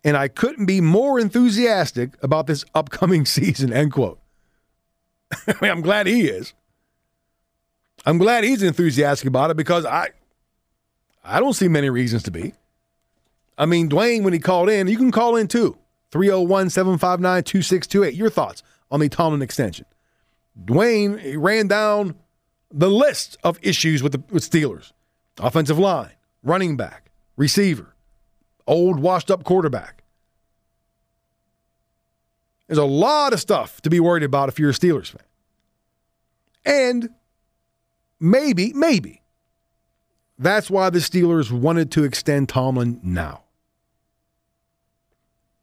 and I couldn't be more enthusiastic about this upcoming *laughs* season, end quote. *laughs* I mean, I'm glad he is. I'm glad he's enthusiastic about it because I I don't see many reasons to be. I mean, Dwayne, when he called in, you can call in too. 301 759 2628. Your thoughts on the Tomlin extension. Dwayne ran down the list of issues with the with Steelers offensive line, running back, receiver, old washed up quarterback. There's a lot of stuff to be worried about if you're a Steelers fan. And maybe, maybe that's why the Steelers wanted to extend Tomlin now.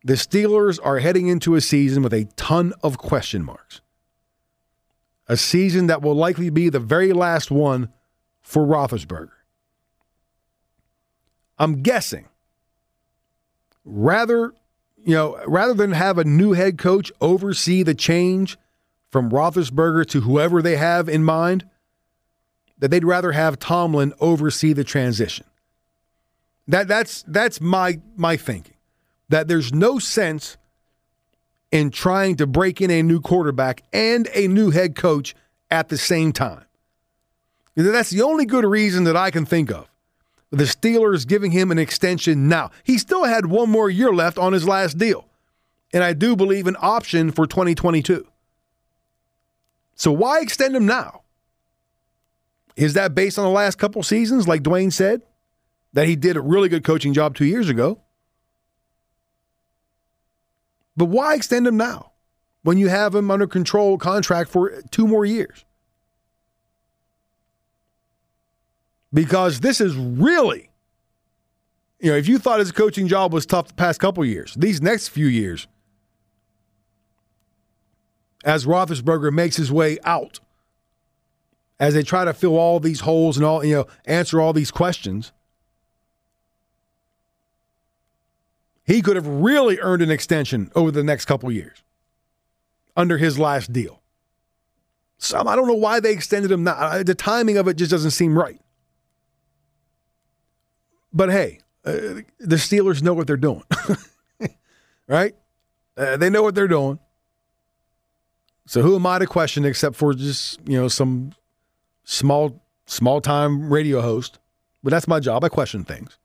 The Steelers are heading into a season with a ton of question marks. A season that will likely be the very last one for Roethlisberger. I'm guessing rather, you know, rather than have a new head coach oversee the change from Roethlisberger to whoever they have in mind, that they'd rather have Tomlin oversee the transition. That that's that's my my thinking. That there's no sense in trying to break in a new quarterback and a new head coach at the same time. That's the only good reason that I can think of the Steelers giving him an extension now. He still had one more year left on his last deal. And I do believe an option for 2022. So why extend him now? Is that based on the last couple seasons, like Dwayne said, that he did a really good coaching job two years ago? But why extend him now when you have him under control contract for two more years? because this is really, you know, if you thought his coaching job was tough the past couple years, these next few years, as Roethlisberger makes his way out, as they try to fill all these holes and all, you know, answer all these questions, he could have really earned an extension over the next couple years under his last deal. Some I don't know why they extended him now. The timing of it just doesn't seem right. But hey, uh, the Steelers know what they're doing, *laughs* right? Uh, they know what they're doing. So who am I to question except for just you know some small small time radio host? But that's my job. I question things.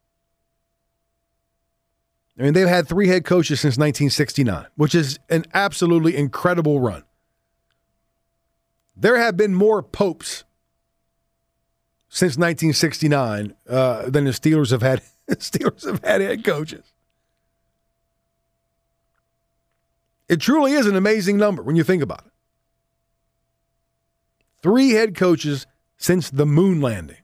I mean, they've had three head coaches since 1969, which is an absolutely incredible run. There have been more popes since 1969 uh, than the Steelers have had. *laughs* Steelers have had head coaches. It truly is an amazing number when you think about it. Three head coaches since the moon landing.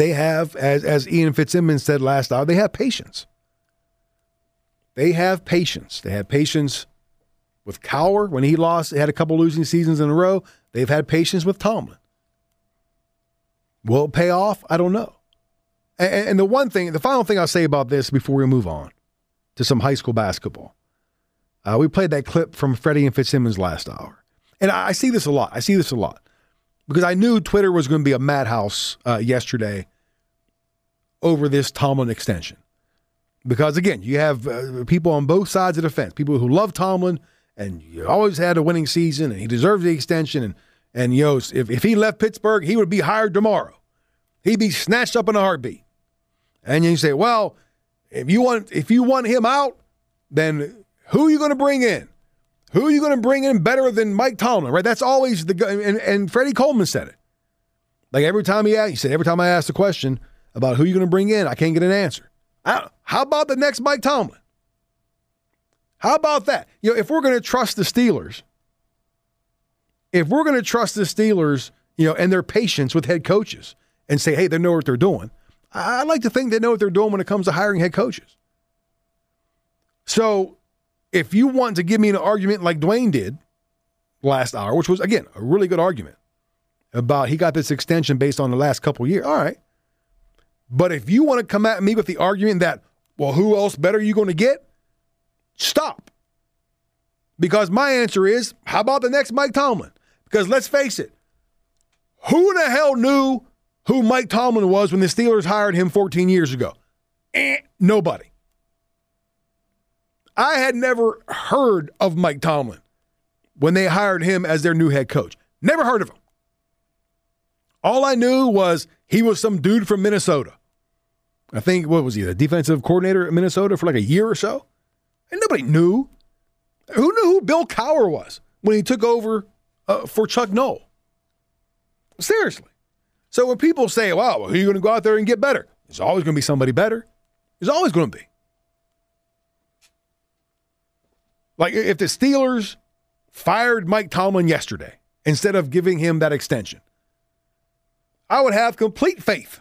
They have, as, as Ian Fitzsimmons said last hour, they have patience. They have patience. They have patience with Cowher when he lost, had a couple losing seasons in a row. They've had patience with Tomlin. Will it pay off? I don't know. And, and the one thing, the final thing I'll say about this before we move on to some high school basketball. Uh, we played that clip from Freddie and Fitzsimmons last hour. And I, I see this a lot. I see this a lot. because I knew Twitter was going to be a madhouse uh, yesterday over this Tomlin extension. Because again, you have uh, people on both sides of the fence, people who love Tomlin and you always had a winning season and he deserves the extension. And, and you know, if, if he left Pittsburgh, he would be hired tomorrow. He'd be snatched up in a heartbeat. And you say, well, if you want if you want him out, then who are you going to bring in? Who are you going to bring in better than Mike Tomlin? Right? That's always the and and Freddie Coleman said it. Like every time he asked, he said every time I ask a question about who you're going to bring in, I can't get an answer. How about the next Mike Tomlin? How about that? You know, if we're going to trust the Steelers, if we're going to trust the Steelers, you know, and their patience with head coaches and say, hey, they know what they're doing. I like to think they know what they're doing when it comes to hiring head coaches. So if you want to give me an argument like Dwayne did last hour, which was, again, a really good argument about he got this extension based on the last couple years, all right. But if you want to come at me with the argument that, well, who else better are you going to get? Stop. Because my answer is, how about the next Mike Tomlin? Because let's face it, who the hell knew who Mike Tomlin was when the Steelers hired him 14 years ago? Eh, nobody. I had never heard of Mike Tomlin when they hired him as their new head coach. Never heard of him. All I knew was he was some dude from Minnesota. I think, what was he, the defensive coordinator at Minnesota for like a year or so? And nobody knew. Who knew who Bill Cowher was when he took over uh, for Chuck Noll? Seriously. So when people say, wow, well, who are you going to go out there and get better? There's always going to be somebody better. There's always going to be. Like if the Steelers fired Mike Tomlin yesterday instead of giving him that extension, I would have complete faith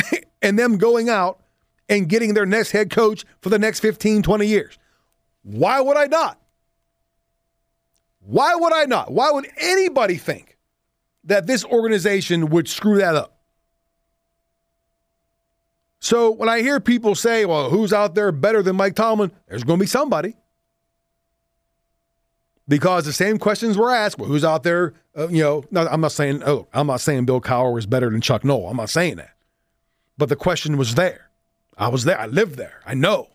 *laughs* in them going out and getting their next head coach for the next 15, 20 years. Why would I not? Why would I not? Why would anybody think that this organization would screw that up? So when I hear people say, well, who's out there better than Mike Tomlin? There's going to be somebody because the same questions were asked. Well, who's out there? Uh, you know, no, I'm not saying. Oh, I'm not saying Bill Cowher is better than Chuck Noll. I'm not saying that. But the question was there. I was there. I lived there. I know.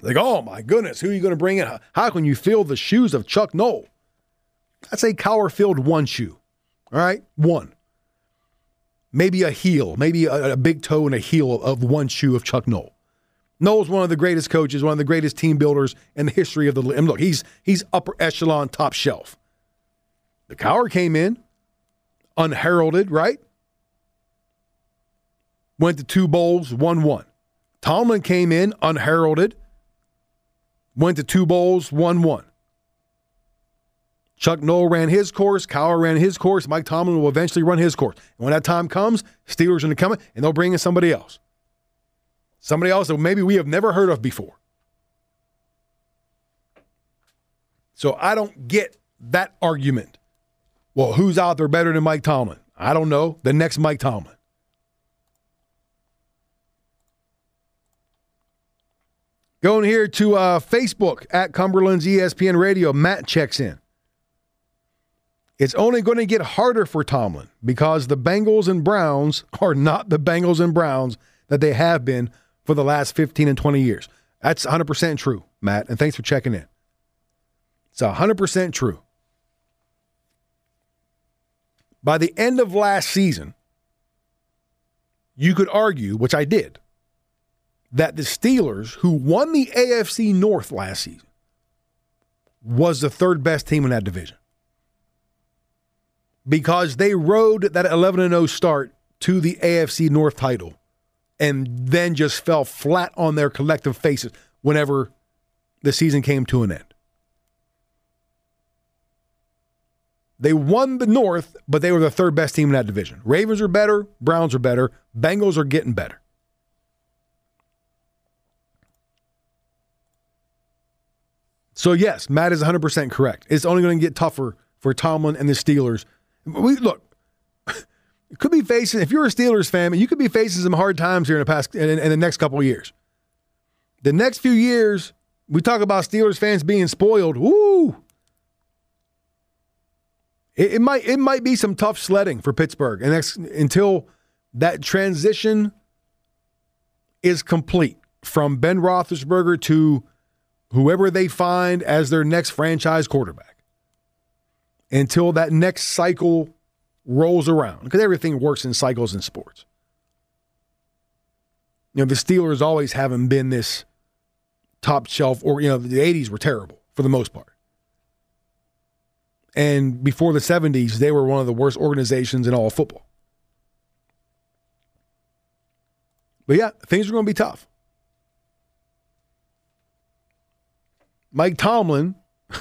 Like, oh my goodness, who are you going to bring in? How, can you fill the shoes of Chuck Noll? I'd say Cowher filled one shoe. All right, one. Maybe a heel, maybe a, a big toe and a heel of one shoe of Chuck Noll. Noll's one of the greatest coaches, one of the greatest team builders in the history of the league. Look, he's he's upper echelon, top shelf. The Cowher came in, unheralded, right? Went to two bowls, won one. Tomlin came in, unheralded, went to two bowls, won one. Chuck Noll ran his course, Cowher ran his course, Mike Tomlin will eventually run his course. And when that time comes, Steelers are going to come in and they'll bring in somebody else. Somebody else that maybe we have never heard of before. So I don't get that argument. Well, who's out there better than Mike Tomlin? I don't know. The next Mike Tomlin. Going here to uh, Facebook at Cumberland's ESPN Radio. Matt checks in. It's only going to get harder for Tomlin because the Bengals and Browns *laughs* are not the Bengals and Browns that they have been for the last 15 and 20 years. That's 100% true, Matt, and thanks for checking in. It's 100% true. By the end of last season, you could argue, which I did, that the Steelers, who won the AFC North last season, was the third best team in that division. Because they rode that 11 0 start to the AFC North title and then just fell flat on their collective faces whenever the season came to an end. They won the North, but they were the third best team in that division. Ravens are better, Browns are better, Bengals are getting better. So yes, Matt is 100% correct. It's only going to get tougher for Tomlin and the Steelers. We look, *laughs* could be facing if you're a Steelers fan, you could be facing some hard times here in the past in, in the next couple of years. The next few years, we talk about Steelers fans being spoiled. Woo! It, it might it might be some tough sledding for Pittsburgh, and that's until that transition is complete from Ben Roethlisberger to whoever they find as their next franchise quarterback. Until that next cycle rolls around, because everything works in cycles in sports. You know, the Steelers always haven't been this top shelf, or, you know, the 80s were terrible for the most part. And before the 70s, they were one of the worst organizations in all of football. But yeah, things are going to be tough. Mike Tomlin, *laughs*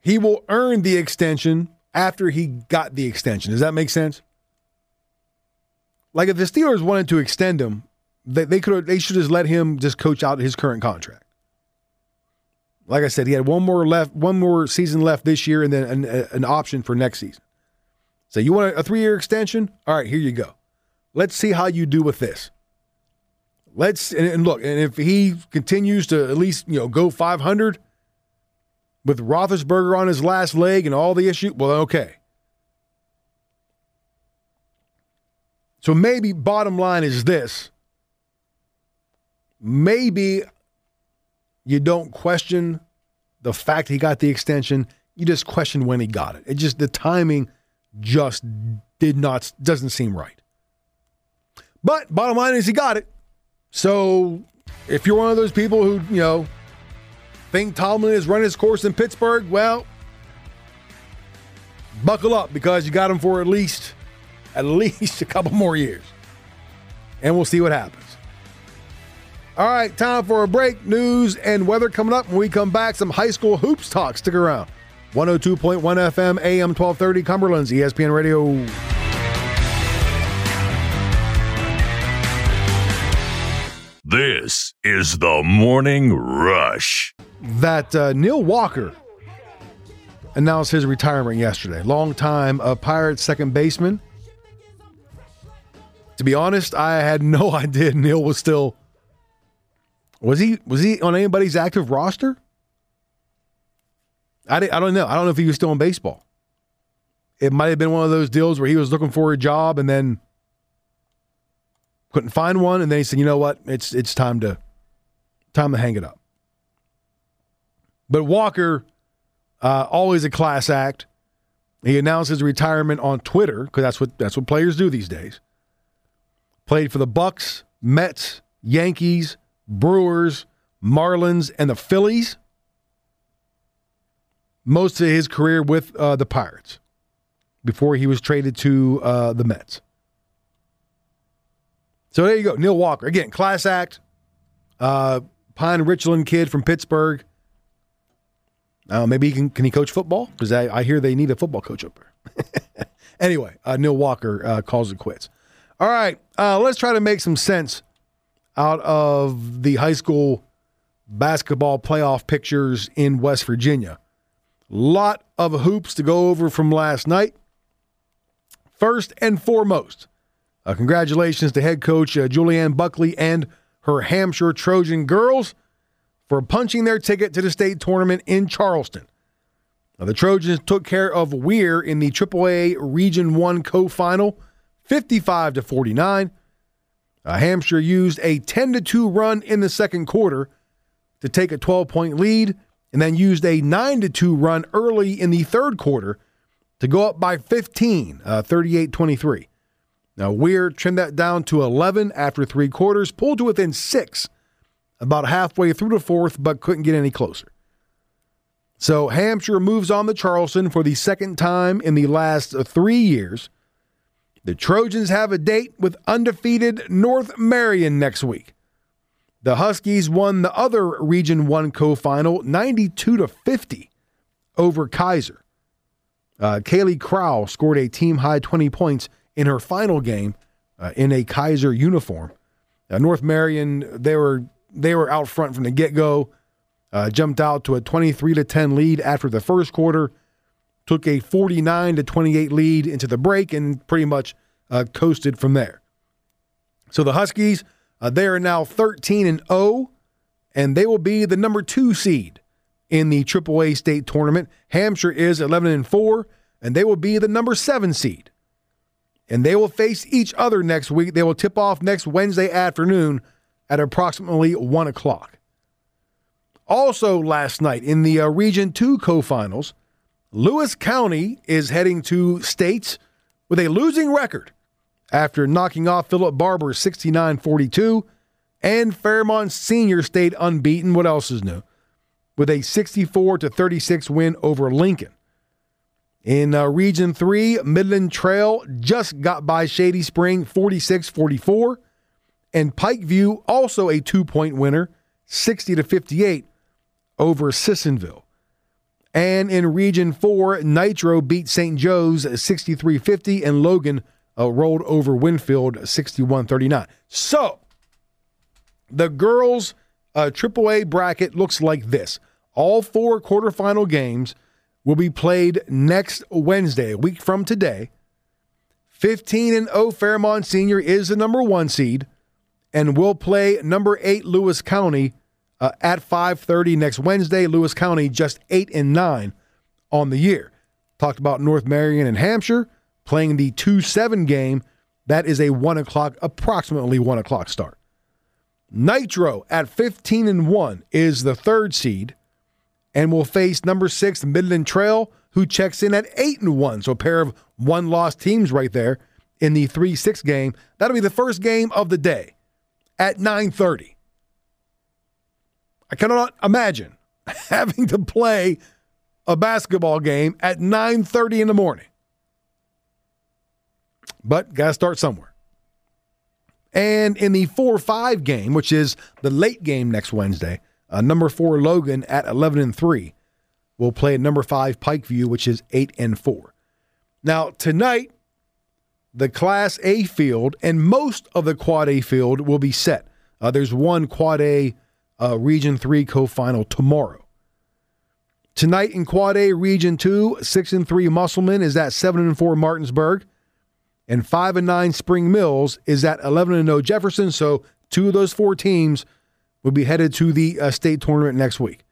he will earn the extension after he got the extension. Does that make sense? Like if the Steelers wanted to extend him, they, they could they should just let him just coach out his current contract. Like I said, he had one more left, one more season left this year, and then an, an option for next season. So you want a three year extension? All right, here you go. Let's see how you do with this. Let's and, and look, and if he continues to at least you know go 500 with Roethlisberger on his last leg and all the issue, well, okay. So maybe bottom line is this. Maybe you don't question the fact he got the extension. You just question when he got it. It just the timing just did not doesn't seem right. But bottom line is he got it. So if you're one of those people who, you know, think Tomlin has run his course in Pittsburgh, well, buckle up because you got him for at least at least *laughs* a couple more years. And we'll see what happens. All right, time for a break. News and weather coming up. When we come back, some high school hoops talk. Stick around. 102.1 FM, AM 1230, Cumberland's ESPN Radio. This is the Morning Rush. That uh, Neil Walker announced his retirement yesterday. Longtime uh, Pirates second baseman. To be honest, I had no *laughs* idea Neil was still was he was he on anybody's active roster? I, I don't know. I don't know if he was still in baseball. It might have been one of those deals where he was looking for a job and then couldn't find one, and then he said, "You know what? It's it's time to time to hang it up." But Walker, uh, always a class act. He announced his retirement on Twitter because that's what that's what players do these days. Played for the Bucks, Mets, Yankees, Brewers, Marlins, and the Phillies. Most of his career with uh, the Pirates before he was traded to uh, the Mets. So there you go, Neil Walker again, class act, uh, Pine Richland kid from Pittsburgh. Uh, maybe he can can he coach football? Because I, I hear they need a football coach up there. *laughs* anyway, uh, Neil Walker uh, calls it quits. All right, uh, let's try to make some sense out of the high school basketball playoff pictures in West Virginia. Lot of hoops to go over from last night. First and foremost, uh, congratulations to head coach uh, Julianne Buckley and her Hampshire Trojan girls for punching their ticket to the state tournament in Charleston. Now, the Trojans took care of Weir in the AAA Region 1 co-final, 55 to 49. Uh, Hampshire used a 10 to 2 run in the second quarter to take a 12 point lead and then used a 9 to 2 run early in the third quarter to go up by 15, uh, 38 23. Now, Weir trimmed that down to 11 after three quarters, pulled to within six about halfway through the fourth, but couldn't get any closer. So, Hampshire moves on to Charleston for the second time in the last three years. The Trojans have a date with undefeated North Marion next week. The Huskies won the other Region 1 co-final 92 to 50 over Keyser. Uh, Kaylee Crowell scored a team high 20 points in her final game uh, in a Keyser uniform. Uh, North Marion they were they were out front from the get-go. Uh, jumped out to a 23 to 10 lead after the first quarter took a 49 to 28 lead into the break and pretty much uh, coasted from there. So the Huskies, uh, they are now 13 and 0, and they will be the number two seed in the AAA state tournament. Hampshire is 11 and 4, and they will be the number seven seed. And they will face each other next week. They will tip off next Wednesday afternoon at approximately 1 o'clock. Also, last night in the uh, Region 2 co finals, Lewis County is heading to states with a losing record after knocking off Philip Barbour 69 42, and Fairmont Senior stayed unbeaten. What else is new? With a 64 36 win over Lincoln. In uh, Region 3, Midland Trail just got by Shady Spring 46 44. And Pikeview, also a two point winner, 60 to 58 over Sissonville. And in Region 4, Nitro beat St. Joe's 63 50, and Logan uh, rolled over Winfield 61 39. So, the girls' uh, AAA bracket looks like this. All four quarterfinal games will be played next Wednesday, a week from today. 15 and 0 Fairmont Senior is the number one seed and will play number eight Lewis County uh, at 5:30 next Wednesday. Lewis County just eight and nine on the year. Talked about North Marion and Hampshire playing the two seven game. That is a one o'clock, approximately one o'clock start. Nitro at 15 and one is the third seed, and will face number six Midland Trail, who checks in at eight and one. So a pair of one loss teams right there in the three six game. That'll be the first game of the day at 9:30. I cannot imagine *laughs* having to play a basketball game at 9:30 in the morning. But got to start somewhere. And in the 4-5 game, which is the late game next Wednesday, uh, number 4 Logan at 11 and 3 will play number 5 Pikeview, which is 8 and 4. Now, tonight the Class A field and most of the Quad A field will be set. Uh, there's one Quad A uh, Region 3 co final tomorrow. Tonight in Quad A Region 2, 6 and 3 Musselman is at 7 and 4 Martinsburg. And 5 and 9 Spring Mills is at 11 and 0 Jefferson. So two of those four teams will be headed to the uh, state tournament next week.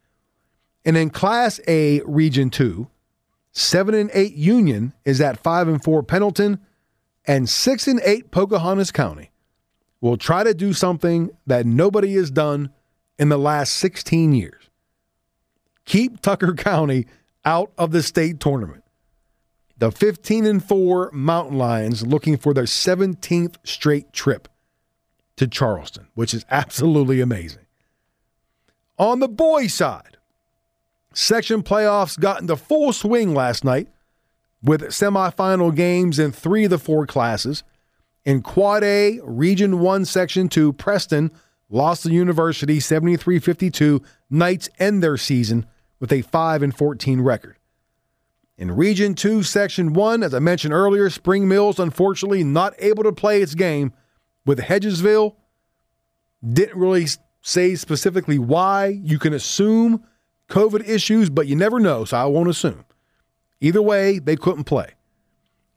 And in Class A Region 2, 7 and 8 Union is at 5 and 4 Pendleton and 6 and 8 Pocahontas County will try to do something that nobody has done in the last 16 years. Keep Tucker *laughs* County out of the state tournament. The 15 and 4 Mountain Lions looking for their 17th straight trip to Charleston, which is *laughs* absolutely amazing. On the boys' side, section playoffs got into full swing last night with semifinal games in three of the four classes. In Quad A, Region 1, Section 2, Preston lost the University 73 52. Knights end their season with a 5 and 14 record. In Region 2, Section 1, as I mentioned earlier, Spring Mills unfortunately not able to play its game with Hedgesville. Didn't really say specifically why. You can assume COVID issues, but you never know, so I won't assume. Either way, they couldn't play.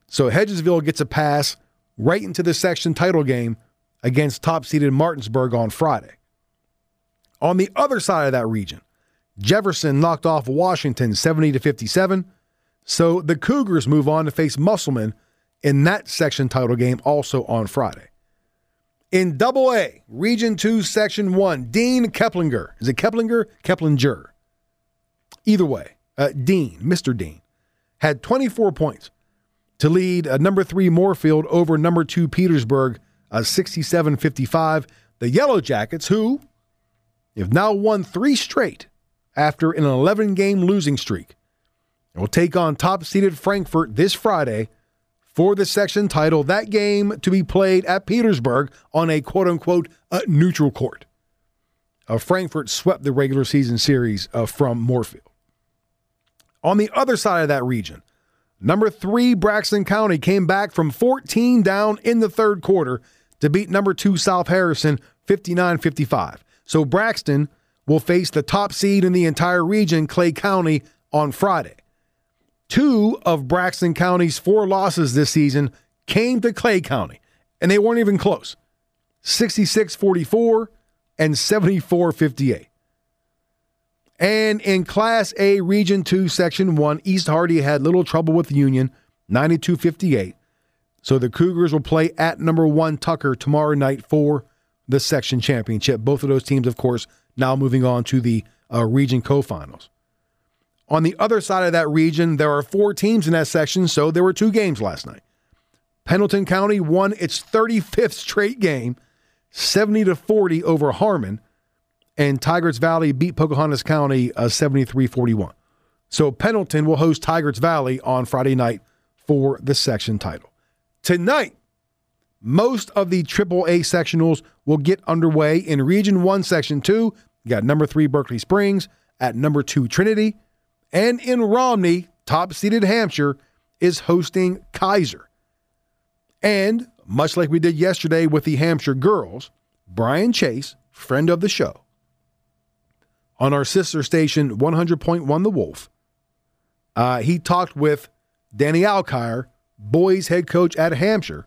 So Hedgesville gets a pass right into the section title game against top seeded Martinsburg on Friday. On the other side of that region, Jefferson knocked off Washington 70 to 57. So the Cougars move on to face Musselman in that section title game also on Friday. In Double A, Region 2, Section 1, Dean Keplinger. Is it Keplinger? Keplinger. Either way, uh, Dean, Mr. Dean, had 24 points to lead uh, number three Moorefield over number two Petersburg, uh, 67 55. The Yellow Jackets, who have now won three straight after an 11 game losing streak, will take on top seeded Frankfort this Friday for the section title. That game to be played at Petersburg on a quote unquote uh, neutral court. Uh, Frankfort swept the regular season series uh, from Moorefield. On the other side of that region, number three Braxton County came back from 14 down in the third quarter to beat number two South Harrison 59 55. So Braxton will face the top seed in the entire region, Clay County, on Friday. Two of Braxton County's four losses this season came to Clay County, and they weren't even close 66 44 and 74 58. And in Class A, Region 2, Section 1, East Hardy had little trouble with Union, 92 58. So the Cougars will play at number one Tucker tomorrow night for the section championship. Both of those teams, of course, now moving on to the uh, region co-finals. On the other side of that region, there are four teams in that section, so there were two games last night. Pendleton County won its 35th straight game, 70 to 40 over Harman, and Tygarts Valley beat Pocahontas County uh, 73 41. So Pendleton will host Tygarts Valley on Friday night for the section title. Tonight, most of the AAA sectionals will get underway in Region 1, Section 2. You got number 3 Berkeley Springs, at number 2 Trinity, and in Romney, top seeded Hampshire is hosting Keyser. And much like we did yesterday with the Hampshire girls, Brian Chase, friend of the show, on our sister station 100.1 The Wolf, uh, he talked with Danny Alkire boys head coach at Hampshire,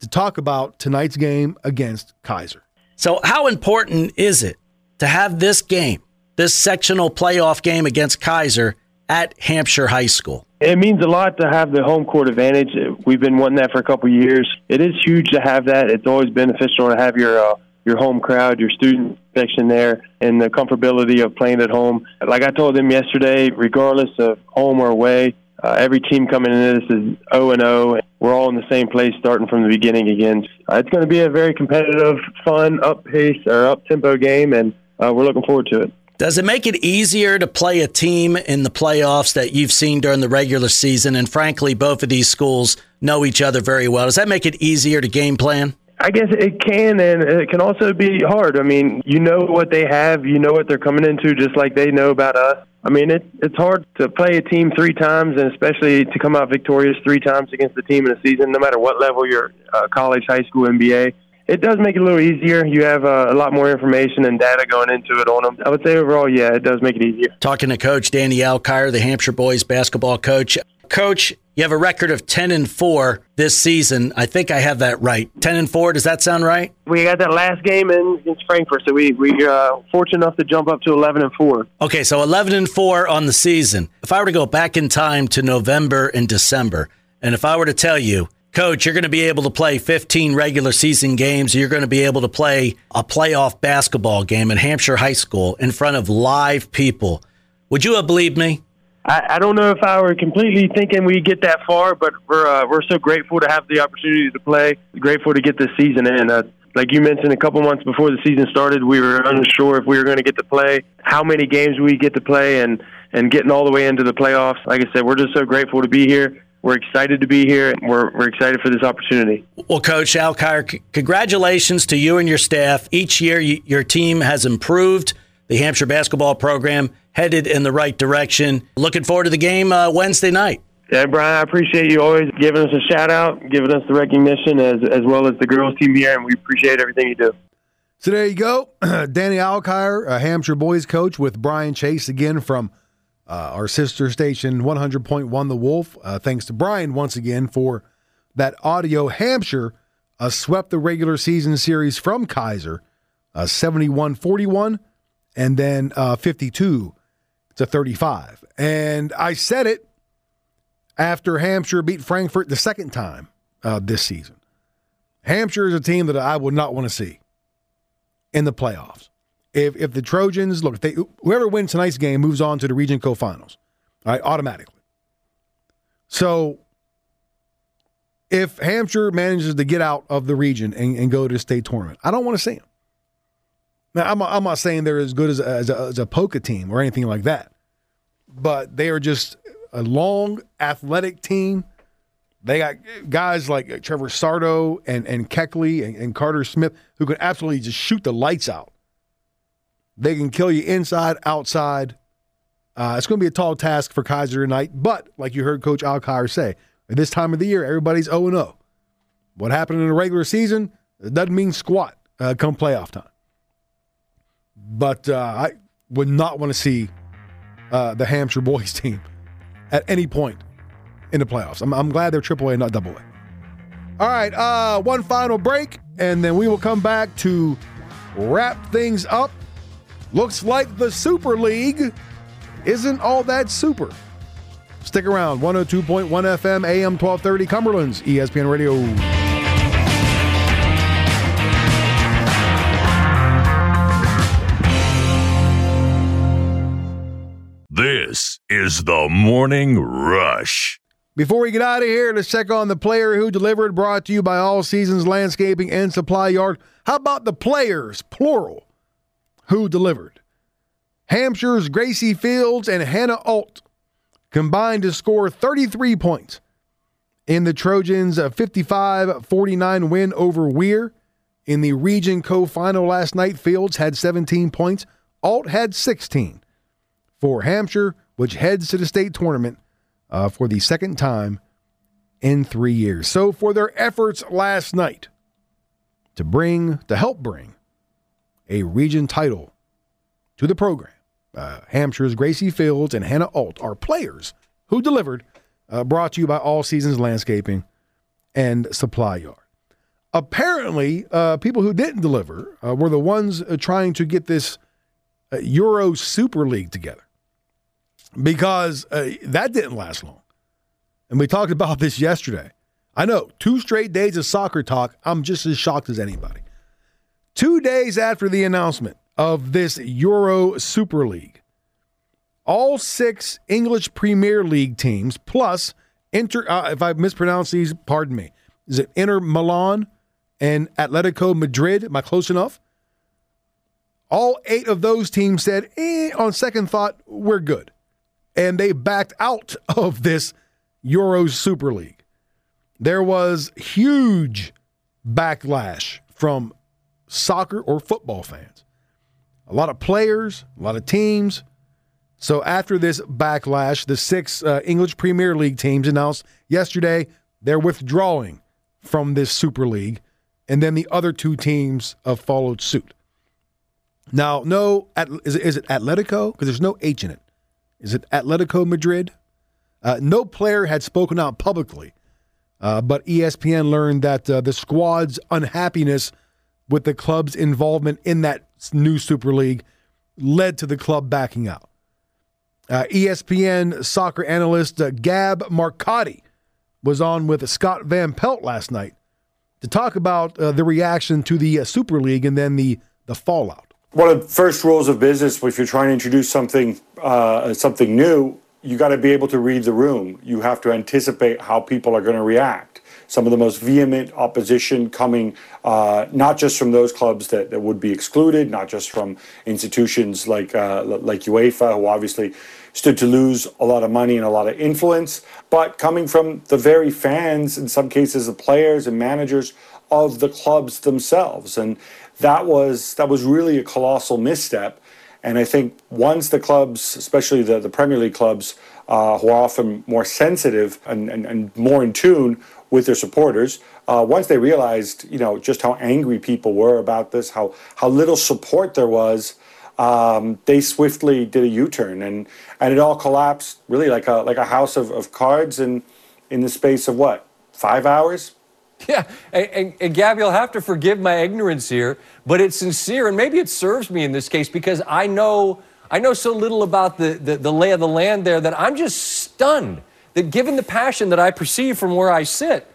to talk about tonight's game against Keyser. So, how important is it to have this game, this sectional playoff game against Keyser at Hampshire High School? It means a lot to have the home court advantage. We've been wanting that for a couple years. It is huge to have that. It's always beneficial to have your uh, your home crowd, your student section there, and the comfortability of playing at home. Like I told them yesterday, regardless of home or away, uh, every team coming into this is 0 and 0. We're all in the same place, starting from the beginning again. Uh, it's going to be a very competitive, fun, up pace or up tempo game, and uh, we're looking forward to it. Does it make it easier to play a team in the playoffs that you've seen during the regular season? And frankly, both of these schools know each other very well. Does that make it easier to game plan? I guess it can, and it can also be hard. I mean, you know what they have, you know what they're coming into, just like they know about us. I mean, it, it's hard to play a team three times, and especially to come out victorious three times against the team in a season, no matter what level you're uh, college, high school, NBA. It does make it a little easier. You have uh, a lot more information and data going into it on them. I would say overall, yeah, it does make it easier. Talking to Coach Danny Alkire, the Hampshire boys basketball coach. Coach, you have a record of 10 and 4 this season. I think I have that right. 10 and 4, does that sound right? We got that last game in against Frankfort, so we we uh fortunate enough to jump up to 11 and 4. Okay, so 11 and 4 on the season. If I were to go back in time to November and December, and if I were to tell you, Coach, you're going to be able to play 15 regular season games. You're going to be able to play a playoff basketball game at Hampshire High School in front of live people. Would you have believed me? I, I don't know if I were completely thinking we'd get that far, but we're uh, we're so grateful to have the opportunity to play. Grateful to get this season in. Uh, like you mentioned, a couple months before the season started, we were unsure if we were going to get to play, how many games we get to play, and and getting all the way into the playoffs. Like I said, we're just so grateful to be here. We're excited to be here. We're, we're excited for this opportunity. Well, Coach Alkire, c- congratulations to you and your staff. Each year, y- your team has improved. The Hampshire basketball program headed in the right direction. Looking forward to the game uh, Wednesday night. Yeah, Brian, I appreciate you always giving us a shout out, giving us the recognition as as well as the girls team here, and we appreciate everything you do. So there you go. *clears throat* Danny Alkire, a Hampshire boys coach, with Brian Chase again from uh, our sister station 100.1 The Wolf. Uh, thanks to Brian once again for that audio. Hampshire uh, swept the regular season series from Keyser uh, 71 41 and then uh, 52 to 35. And I said it after Hampshire beat Frankfort the second time uh, this season. Hampshire is a team that I would not want to see in the playoffs. If if the Trojans look, if they whoever wins tonight's game moves on to the region co-finals, all right, automatically. So if Hampshire manages to get out of the region and, and go to the state tournament, I don't want to see them. Now, I'm, I'm not saying they're as good as, as, a, as a Poca team or anything like that, but they are just a long, athletic team. They got guys like Trevor Sardo and, and Keckley and, and Carter Smith who can absolutely just shoot the lights out. They can kill you inside, outside. Uh, it's going to be a tall task for Keyser tonight, but like you heard Coach Alkire say, at this time of the year, everybody's 0 0. What happened in the regular season doesn't mean squat uh, come playoff time. But uh, I would not want to see uh, the Hampshire *laughs* boys team at any point in the playoffs. I'm, I'm glad they're AAA, not Double A. All right, uh, one final break, and then we will come back to wrap things up looks like the Super League isn't all that super. Stick around 102.1 FM, AM 1230, Cumberland's ESPN Radio. This is the Morning Rush. Before we get out of here, let's check on the player who delivered, brought to you by All Seasons Landscaping and Supply Yard. How about the players, plural, who delivered? Hampshire's Gracie Fields and Hannah Alt combined to score 33 points in the Trojans' 55 49 win over Weir. In the region co final last night, Fields had 17 points, Alt had 16 for Hampshire, which heads to the state tournament uh, for the second time in three years. So, for their efforts last night to bring, to help bring a region title to the program, uh, Hampshire's Gracie Fields and Hannah Alt are players who delivered, uh, brought to you by All Seasons Landscaping and Supply Yard. Apparently, uh, people who didn't deliver uh, were the ones uh, trying to get this uh, Euro Super League together because that didn't last long. And we talked about this yesterday. I know, two straight days of soccer talk. I'm just as shocked as anybody. Two days after the announcement of this Euro Super League, all six English Premier League teams, plus Inter, uh, if I mispronounce these, pardon me, is it Inter Milan and Atletico Madrid? Am I close enough? All eight of those teams said, eh, on second thought, we're good and they backed out of this Euro Super League. There was huge backlash from soccer or football fans. A lot of players, a lot of teams. So after this backlash, the six uh, English Premier League teams announced yesterday they're withdrawing from this Super League, and then the other two teams have followed suit. Now, no, is it, is it Atletico? Because there's no H in it. Is it Atletico Madrid? Uh, no player had spoken out publicly, uh, but ESPN learned that uh, the squad's unhappiness with the club's involvement in that new Super League led to the club backing out. Uh, ESPN soccer analyst uh, Gab Marcotti was on with Scott Van Pelt last night to talk about uh, the reaction to the Super League and then the the fallout. One of the first rules of business if you're trying to introduce something uh, something new you got to be able to read the room. You have to anticipate how people are going to react some of the most vehement opposition coming uh, not just from those clubs that, that would be excluded not just from institutions like uh, like UEFA who obviously stood to lose a lot of money and a lot of influence but coming from the very fans in some cases the players and managers of the clubs themselves and that was that was really a colossal misstep. And I think once the clubs, especially the, the Premier League clubs, uh, who are often more sensitive and, and, and, more in tune with their supporters, uh, once they realized, you know, just how angry people were about this, how how little support there was, um, they swiftly did a U-turn, and and it all collapsed really like a like a house of, of cards, and in the space of what five hours, *laughs* yeah, and, and, and, Gab, you'll have to forgive my ignorance here, but it's sincere, and maybe it serves me in this case because I know I know so little about the, the, the lay of the land there that I'm just stunned that given the passion that I perceive from where I sit,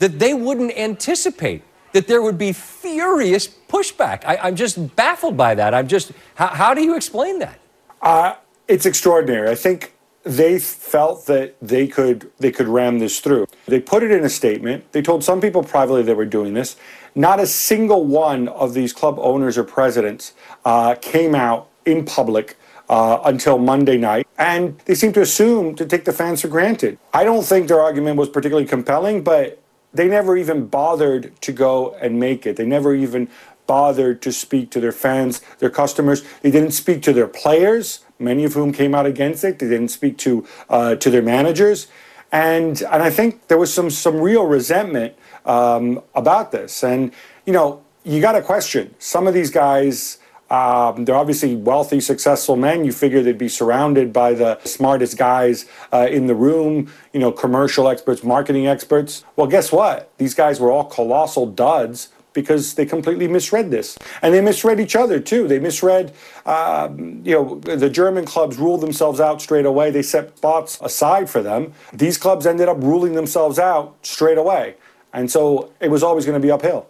that they wouldn't anticipate that there would be furious pushback. I, am just baffled by that. I'm just, how, how do you explain that? Uh, it's extraordinary. I think they felt that they could they could ram this through. They put it in a statement. They told some people privately they were doing this. Not a single one of these club owners or presidents uh, came out in public uh, until Monday night, and they seem to assume to take the fans for granted. I don't think their argument was particularly compelling, but they never even bothered to go and make it. They never even bothered to speak to their fans, their customers. They didn't speak to their players many of whom came out against it. They didn't speak to uh, to their managers, and and I think there was some some real resentment um, about this. And you know, you got to question some of these guys. Um, they're obviously wealthy, successful men. You figure they'd be surrounded by the smartest guys uh, in the room, you know, commercial experts, marketing experts. Well, guess what? These guys were all colossal duds because they completely misread this. And they misread each other too. They misread, um, you know, the German clubs ruled themselves out straight away. They set spots aside for them. These clubs ended up ruling themselves out straight away. And so it was always going to be uphill.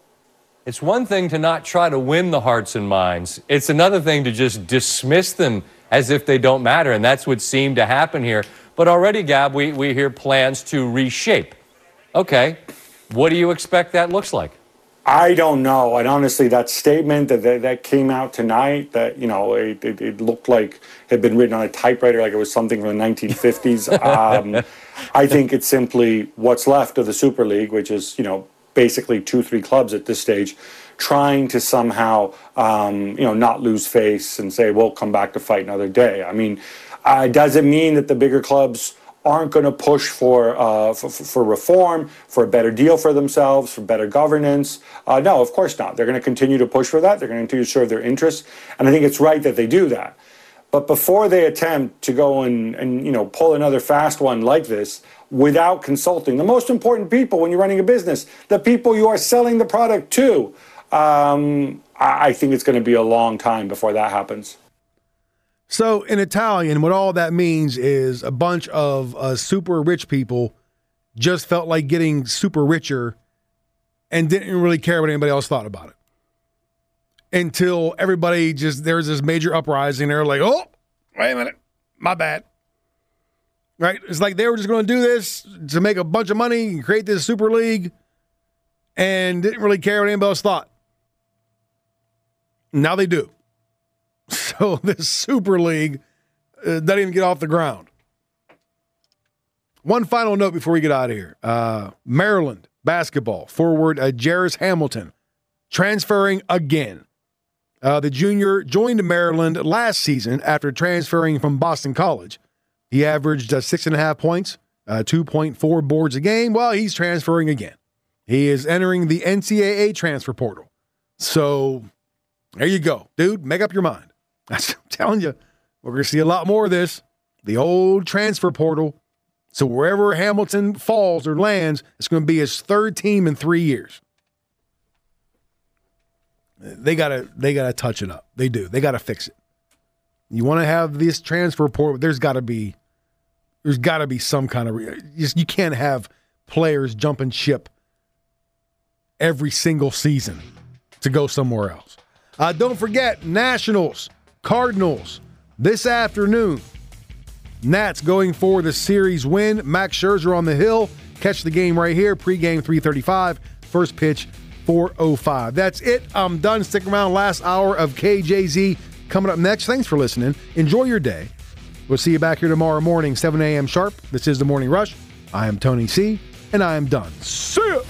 It's one thing to not try to win the hearts and minds. It's another thing to just dismiss them as if they don't matter. And that's what seemed to happen here. But already, Gab, we, we hear plans to reshape. Okay, what do you expect that looks like? I don't know. And honestly, that statement that, that, that came out tonight, that, you know, it, it, it, looked like had been written on a typewriter, like it was something from the 1950s. *laughs* um, I think it's simply what's left of the Super League, which is, you know, basically two, three clubs at this stage, trying to somehow, um, you know, not lose face and say, we'll come back to fight another day. I mean, uh, does it mean that the bigger clubs aren't going to push for, uh, for, for reform, for a better deal for themselves, for better governance. Uh, no, of course not. They're going to continue to push for that. They're going to continue to serve their interests, and I think it's right that they do that. But before they attempt to go and, and you know pull another fast one like this without consulting the most important people when you're running a business, the people you are selling the product to, um, I, I think it's going to be a long time before that happens. So in Italian, what all that means is a bunch of uh, super rich people just felt like getting super richer and didn't really care what anybody else thought about it. Until everybody just there's this major uprising, they're like, "Oh, wait a minute, my bad." Right? It's like they were just going to do this to make a bunch of money and create this super league, and didn't really care what anybody else thought. Now they do. *laughs* So this Super League uh, doesn't even get off the ground. One final note before we get out of here uh, Maryland basketball forward uh, Hamilton transferring again. Uh, the junior joined Maryland last season after transferring from Boston College. He averaged uh, six and a half points, uh, 2.4 boards a game. Well, he's transferring again. He is entering the NCAA transfer portal. So there you go, dude. Make up your mind. I'm telling you, we're going to see a lot more of this. The old transfer portal. So wherever Hamilton falls or lands, it's going to be his third team in three years. They gotta they gotta touch it up. They do. They gotta fix it. You want to have this transfer portal? There's got to be there's got to be some kind of you can't have players jumping ship every single season to go somewhere else. Uh, don't forget Nationals Cardinals this afternoon. Nats going for the series win. Max Scherzer on the hill. Catch the game right here. Pregame 335. First pitch 405. That's it. I'm done. Stick around. Last hour of KJZ coming up next. Thanks for listening. Enjoy your day. We'll see you back here tomorrow morning, 7 a.m. sharp. This is the Morning Rush. I am Tony C, and I am done. See ya.